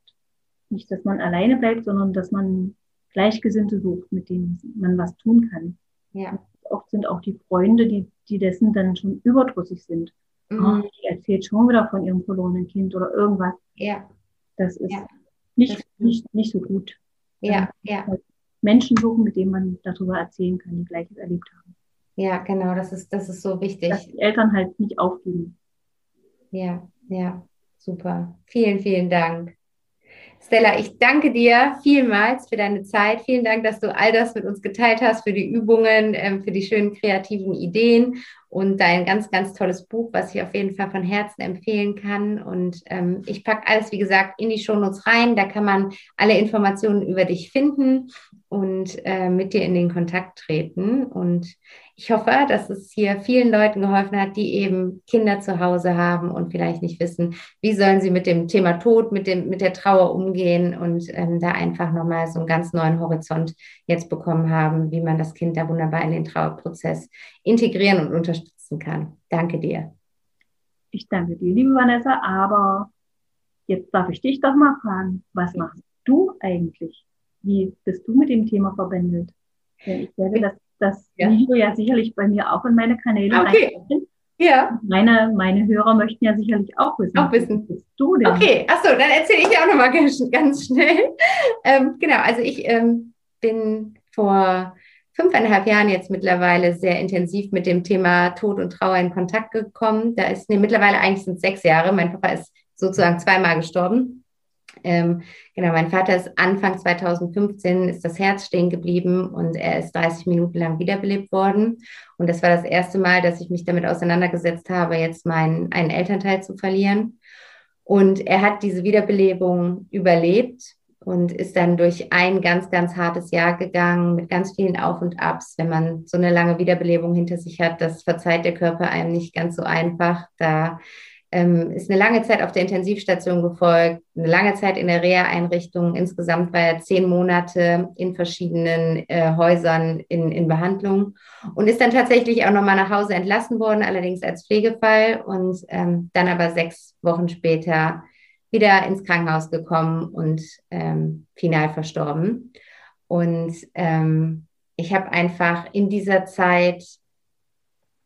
Nicht, dass man alleine bleibt, sondern dass man Gleichgesinnte sucht, mit denen man was tun kann. Ja oft sind auch die Freunde, die, die dessen dann schon überdrüssig sind. Mhm. Oh, die erzählt schon wieder von ihrem verlorenen Kind oder irgendwas. Ja. Das ist ja. Nicht, das nicht, nicht so gut. Ja, ja. Halt Menschen suchen, mit denen man darüber erzählen kann, die Gleiches erlebt haben. Ja, genau, das ist, das ist so wichtig. Dass die Eltern halt nicht aufgeben. Ja, ja, super. Vielen, vielen Dank. Stella, ich danke dir vielmals für deine Zeit. Vielen Dank, dass du all das mit uns geteilt hast, für die Übungen, ähm, für die schönen kreativen Ideen. Und dein ganz, ganz tolles Buch, was ich auf jeden Fall von Herzen empfehlen kann. Und ähm, ich packe alles, wie gesagt, in die Shownotes rein. Da kann man alle Informationen über dich finden und äh, mit dir in den Kontakt treten. Und ich hoffe, dass es hier vielen Leuten geholfen hat, die eben Kinder zu Hause haben und vielleicht nicht wissen, wie sollen sie mit dem Thema Tod, mit, dem, mit der Trauer umgehen und ähm, da einfach nochmal so einen ganz neuen Horizont jetzt bekommen haben, wie man das Kind da wunderbar in den Trauerprozess integrieren und unterstützen kann. Danke dir. Ich danke dir, liebe Vanessa, aber jetzt darf ich dich doch mal fragen, was machst du eigentlich? Wie bist du mit dem Thema verbändelt? Ich werde das, das ja. Video ja sicherlich bei mir auch in meine Kanäle okay. Ja. Meine, meine Hörer möchten ja sicherlich auch wissen. Auch wissen. bist du denn? Okay, achso, dann erzähle ich auch nochmal ganz, (laughs) ganz schnell. Ähm, genau, also ich ähm, bin vor fünfeinhalb Jahren jetzt mittlerweile sehr intensiv mit dem Thema Tod und Trauer in Kontakt gekommen. Da ist, nee, mittlerweile eigentlich sind sechs Jahre. Mein Papa ist sozusagen zweimal gestorben. Ähm, genau, mein Vater ist Anfang 2015 ist das Herz stehen geblieben und er ist 30 Minuten lang wiederbelebt worden. Und das war das erste Mal, dass ich mich damit auseinandergesetzt habe, jetzt meinen einen Elternteil zu verlieren. Und er hat diese Wiederbelebung überlebt und ist dann durch ein ganz, ganz hartes Jahr gegangen mit ganz vielen Auf und Abs. Wenn man so eine lange Wiederbelebung hinter sich hat, das verzeiht der Körper einem nicht ganz so einfach. Da ähm, ist eine lange Zeit auf der Intensivstation gefolgt, eine lange Zeit in der Reha-Einrichtung. Insgesamt war er zehn Monate in verschiedenen äh, Häusern in, in Behandlung und ist dann tatsächlich auch nochmal nach Hause entlassen worden, allerdings als Pflegefall und ähm, dann aber sechs Wochen später wieder ins Krankenhaus gekommen und ähm, final verstorben. Und ähm, ich habe einfach in dieser Zeit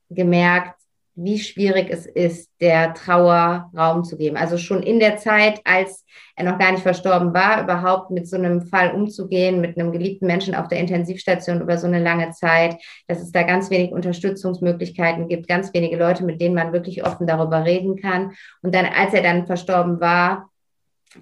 gemerkt, wie schwierig es ist, der Trauer Raum zu geben. Also schon in der Zeit, als er noch gar nicht verstorben war, überhaupt mit so einem Fall umzugehen, mit einem geliebten Menschen auf der Intensivstation über so eine lange Zeit, dass es da ganz wenig Unterstützungsmöglichkeiten gibt, ganz wenige Leute, mit denen man wirklich offen darüber reden kann. Und dann, als er dann verstorben war,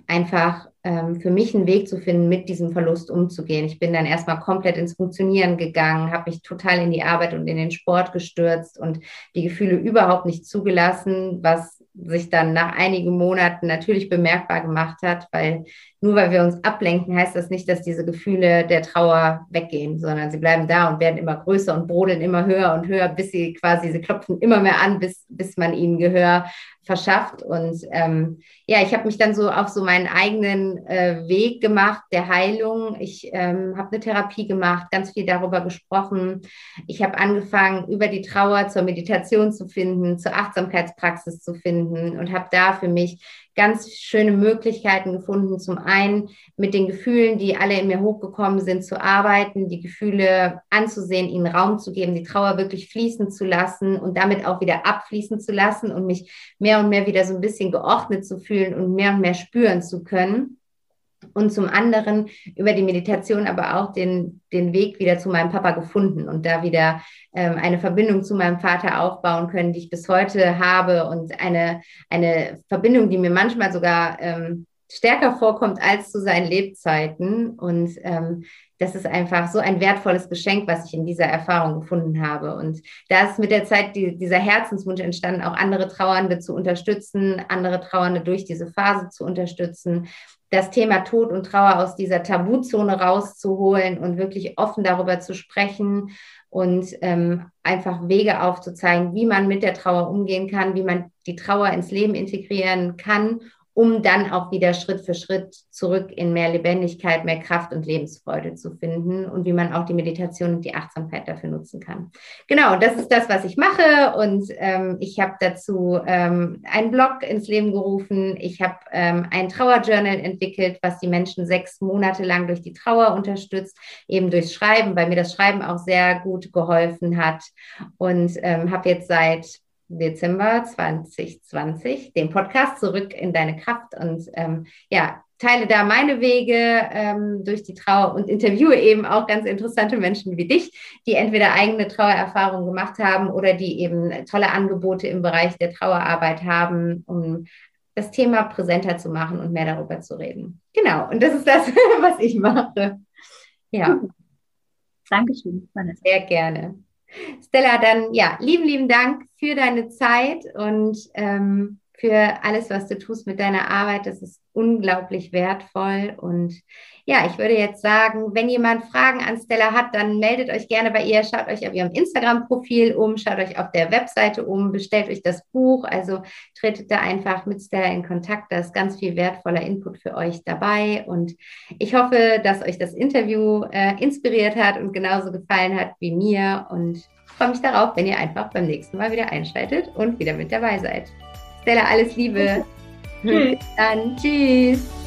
einfach für mich einen Weg zu finden, mit diesem Verlust umzugehen. Ich bin dann erstmal komplett ins Funktionieren gegangen, habe mich total in die Arbeit und in den Sport gestürzt und die Gefühle überhaupt nicht zugelassen, was sich dann nach einigen Monaten natürlich bemerkbar gemacht hat, weil nur weil wir uns ablenken, heißt das nicht, dass diese Gefühle der Trauer weggehen, sondern sie bleiben da und werden immer größer und brodeln immer höher und höher, bis sie quasi, sie klopfen immer mehr an, bis, bis man ihnen Gehör verschafft. Und ähm, ja, ich habe mich dann so auf so meinen eigenen äh, Weg gemacht der Heilung. Ich ähm, habe eine Therapie gemacht, ganz viel darüber gesprochen. Ich habe angefangen, über die Trauer zur Meditation zu finden, zur Achtsamkeitspraxis zu finden und habe da für mich ganz schöne Möglichkeiten gefunden. Zum einen mit den Gefühlen, die alle in mir hochgekommen sind, zu arbeiten, die Gefühle anzusehen, ihnen Raum zu geben, die Trauer wirklich fließen zu lassen und damit auch wieder abfließen zu lassen und mich mehr und mehr wieder so ein bisschen geordnet zu fühlen und mehr und mehr spüren zu können und zum anderen über die Meditation aber auch den, den Weg wieder zu meinem Papa gefunden und da wieder ähm, eine Verbindung zu meinem Vater aufbauen können, die ich bis heute habe und eine, eine Verbindung, die mir manchmal sogar ähm, stärker vorkommt als zu seinen Lebzeiten. Und ähm, das ist einfach so ein wertvolles Geschenk, was ich in dieser Erfahrung gefunden habe. Und da ist mit der Zeit die, dieser Herzenswunsch entstanden, auch andere Trauernde zu unterstützen, andere Trauernde durch diese Phase zu unterstützen, das Thema Tod und Trauer aus dieser Tabuzone rauszuholen und wirklich offen darüber zu sprechen und ähm, einfach Wege aufzuzeigen, wie man mit der Trauer umgehen kann, wie man die Trauer ins Leben integrieren kann um dann auch wieder Schritt für Schritt zurück in mehr Lebendigkeit, mehr Kraft und Lebensfreude zu finden und wie man auch die Meditation und die Achtsamkeit dafür nutzen kann. Genau, das ist das, was ich mache und ähm, ich habe dazu ähm, einen Blog ins Leben gerufen. Ich habe ähm, ein Trauerjournal entwickelt, was die Menschen sechs Monate lang durch die Trauer unterstützt, eben durchs Schreiben, weil mir das Schreiben auch sehr gut geholfen hat und ähm, habe jetzt seit Dezember 2020 den Podcast Zurück in deine Kraft und ähm, ja, teile da meine Wege ähm, durch die Trauer und interviewe eben auch ganz interessante Menschen wie dich, die entweder eigene Trauererfahrungen gemacht haben oder die eben tolle Angebote im Bereich der Trauerarbeit haben, um das Thema präsenter zu machen und mehr darüber zu reden. Genau, und das ist das, (laughs) was ich mache. Ja. Dankeschön, Vanessa. Sehr gerne. Stella, dann ja, lieben, lieben Dank für deine Zeit und ähm, für alles, was du tust mit deiner Arbeit. Das ist unglaublich wertvoll. Und ja, ich würde jetzt sagen, wenn jemand Fragen an Stella hat, dann meldet euch gerne bei ihr, schaut euch auf ihrem Instagram-Profil um, schaut euch auf der Webseite um, bestellt euch das Buch. Also tretet da einfach mit Stella in Kontakt. Da ist ganz viel wertvoller Input für euch dabei. Und ich hoffe, dass euch das Interview äh, inspiriert hat und genauso gefallen hat wie mir. Und freue mich darauf, wenn ihr einfach beim nächsten Mal wieder einschaltet und wieder mit dabei seid. Stella, alles Liebe. Bis dann. Tschüss.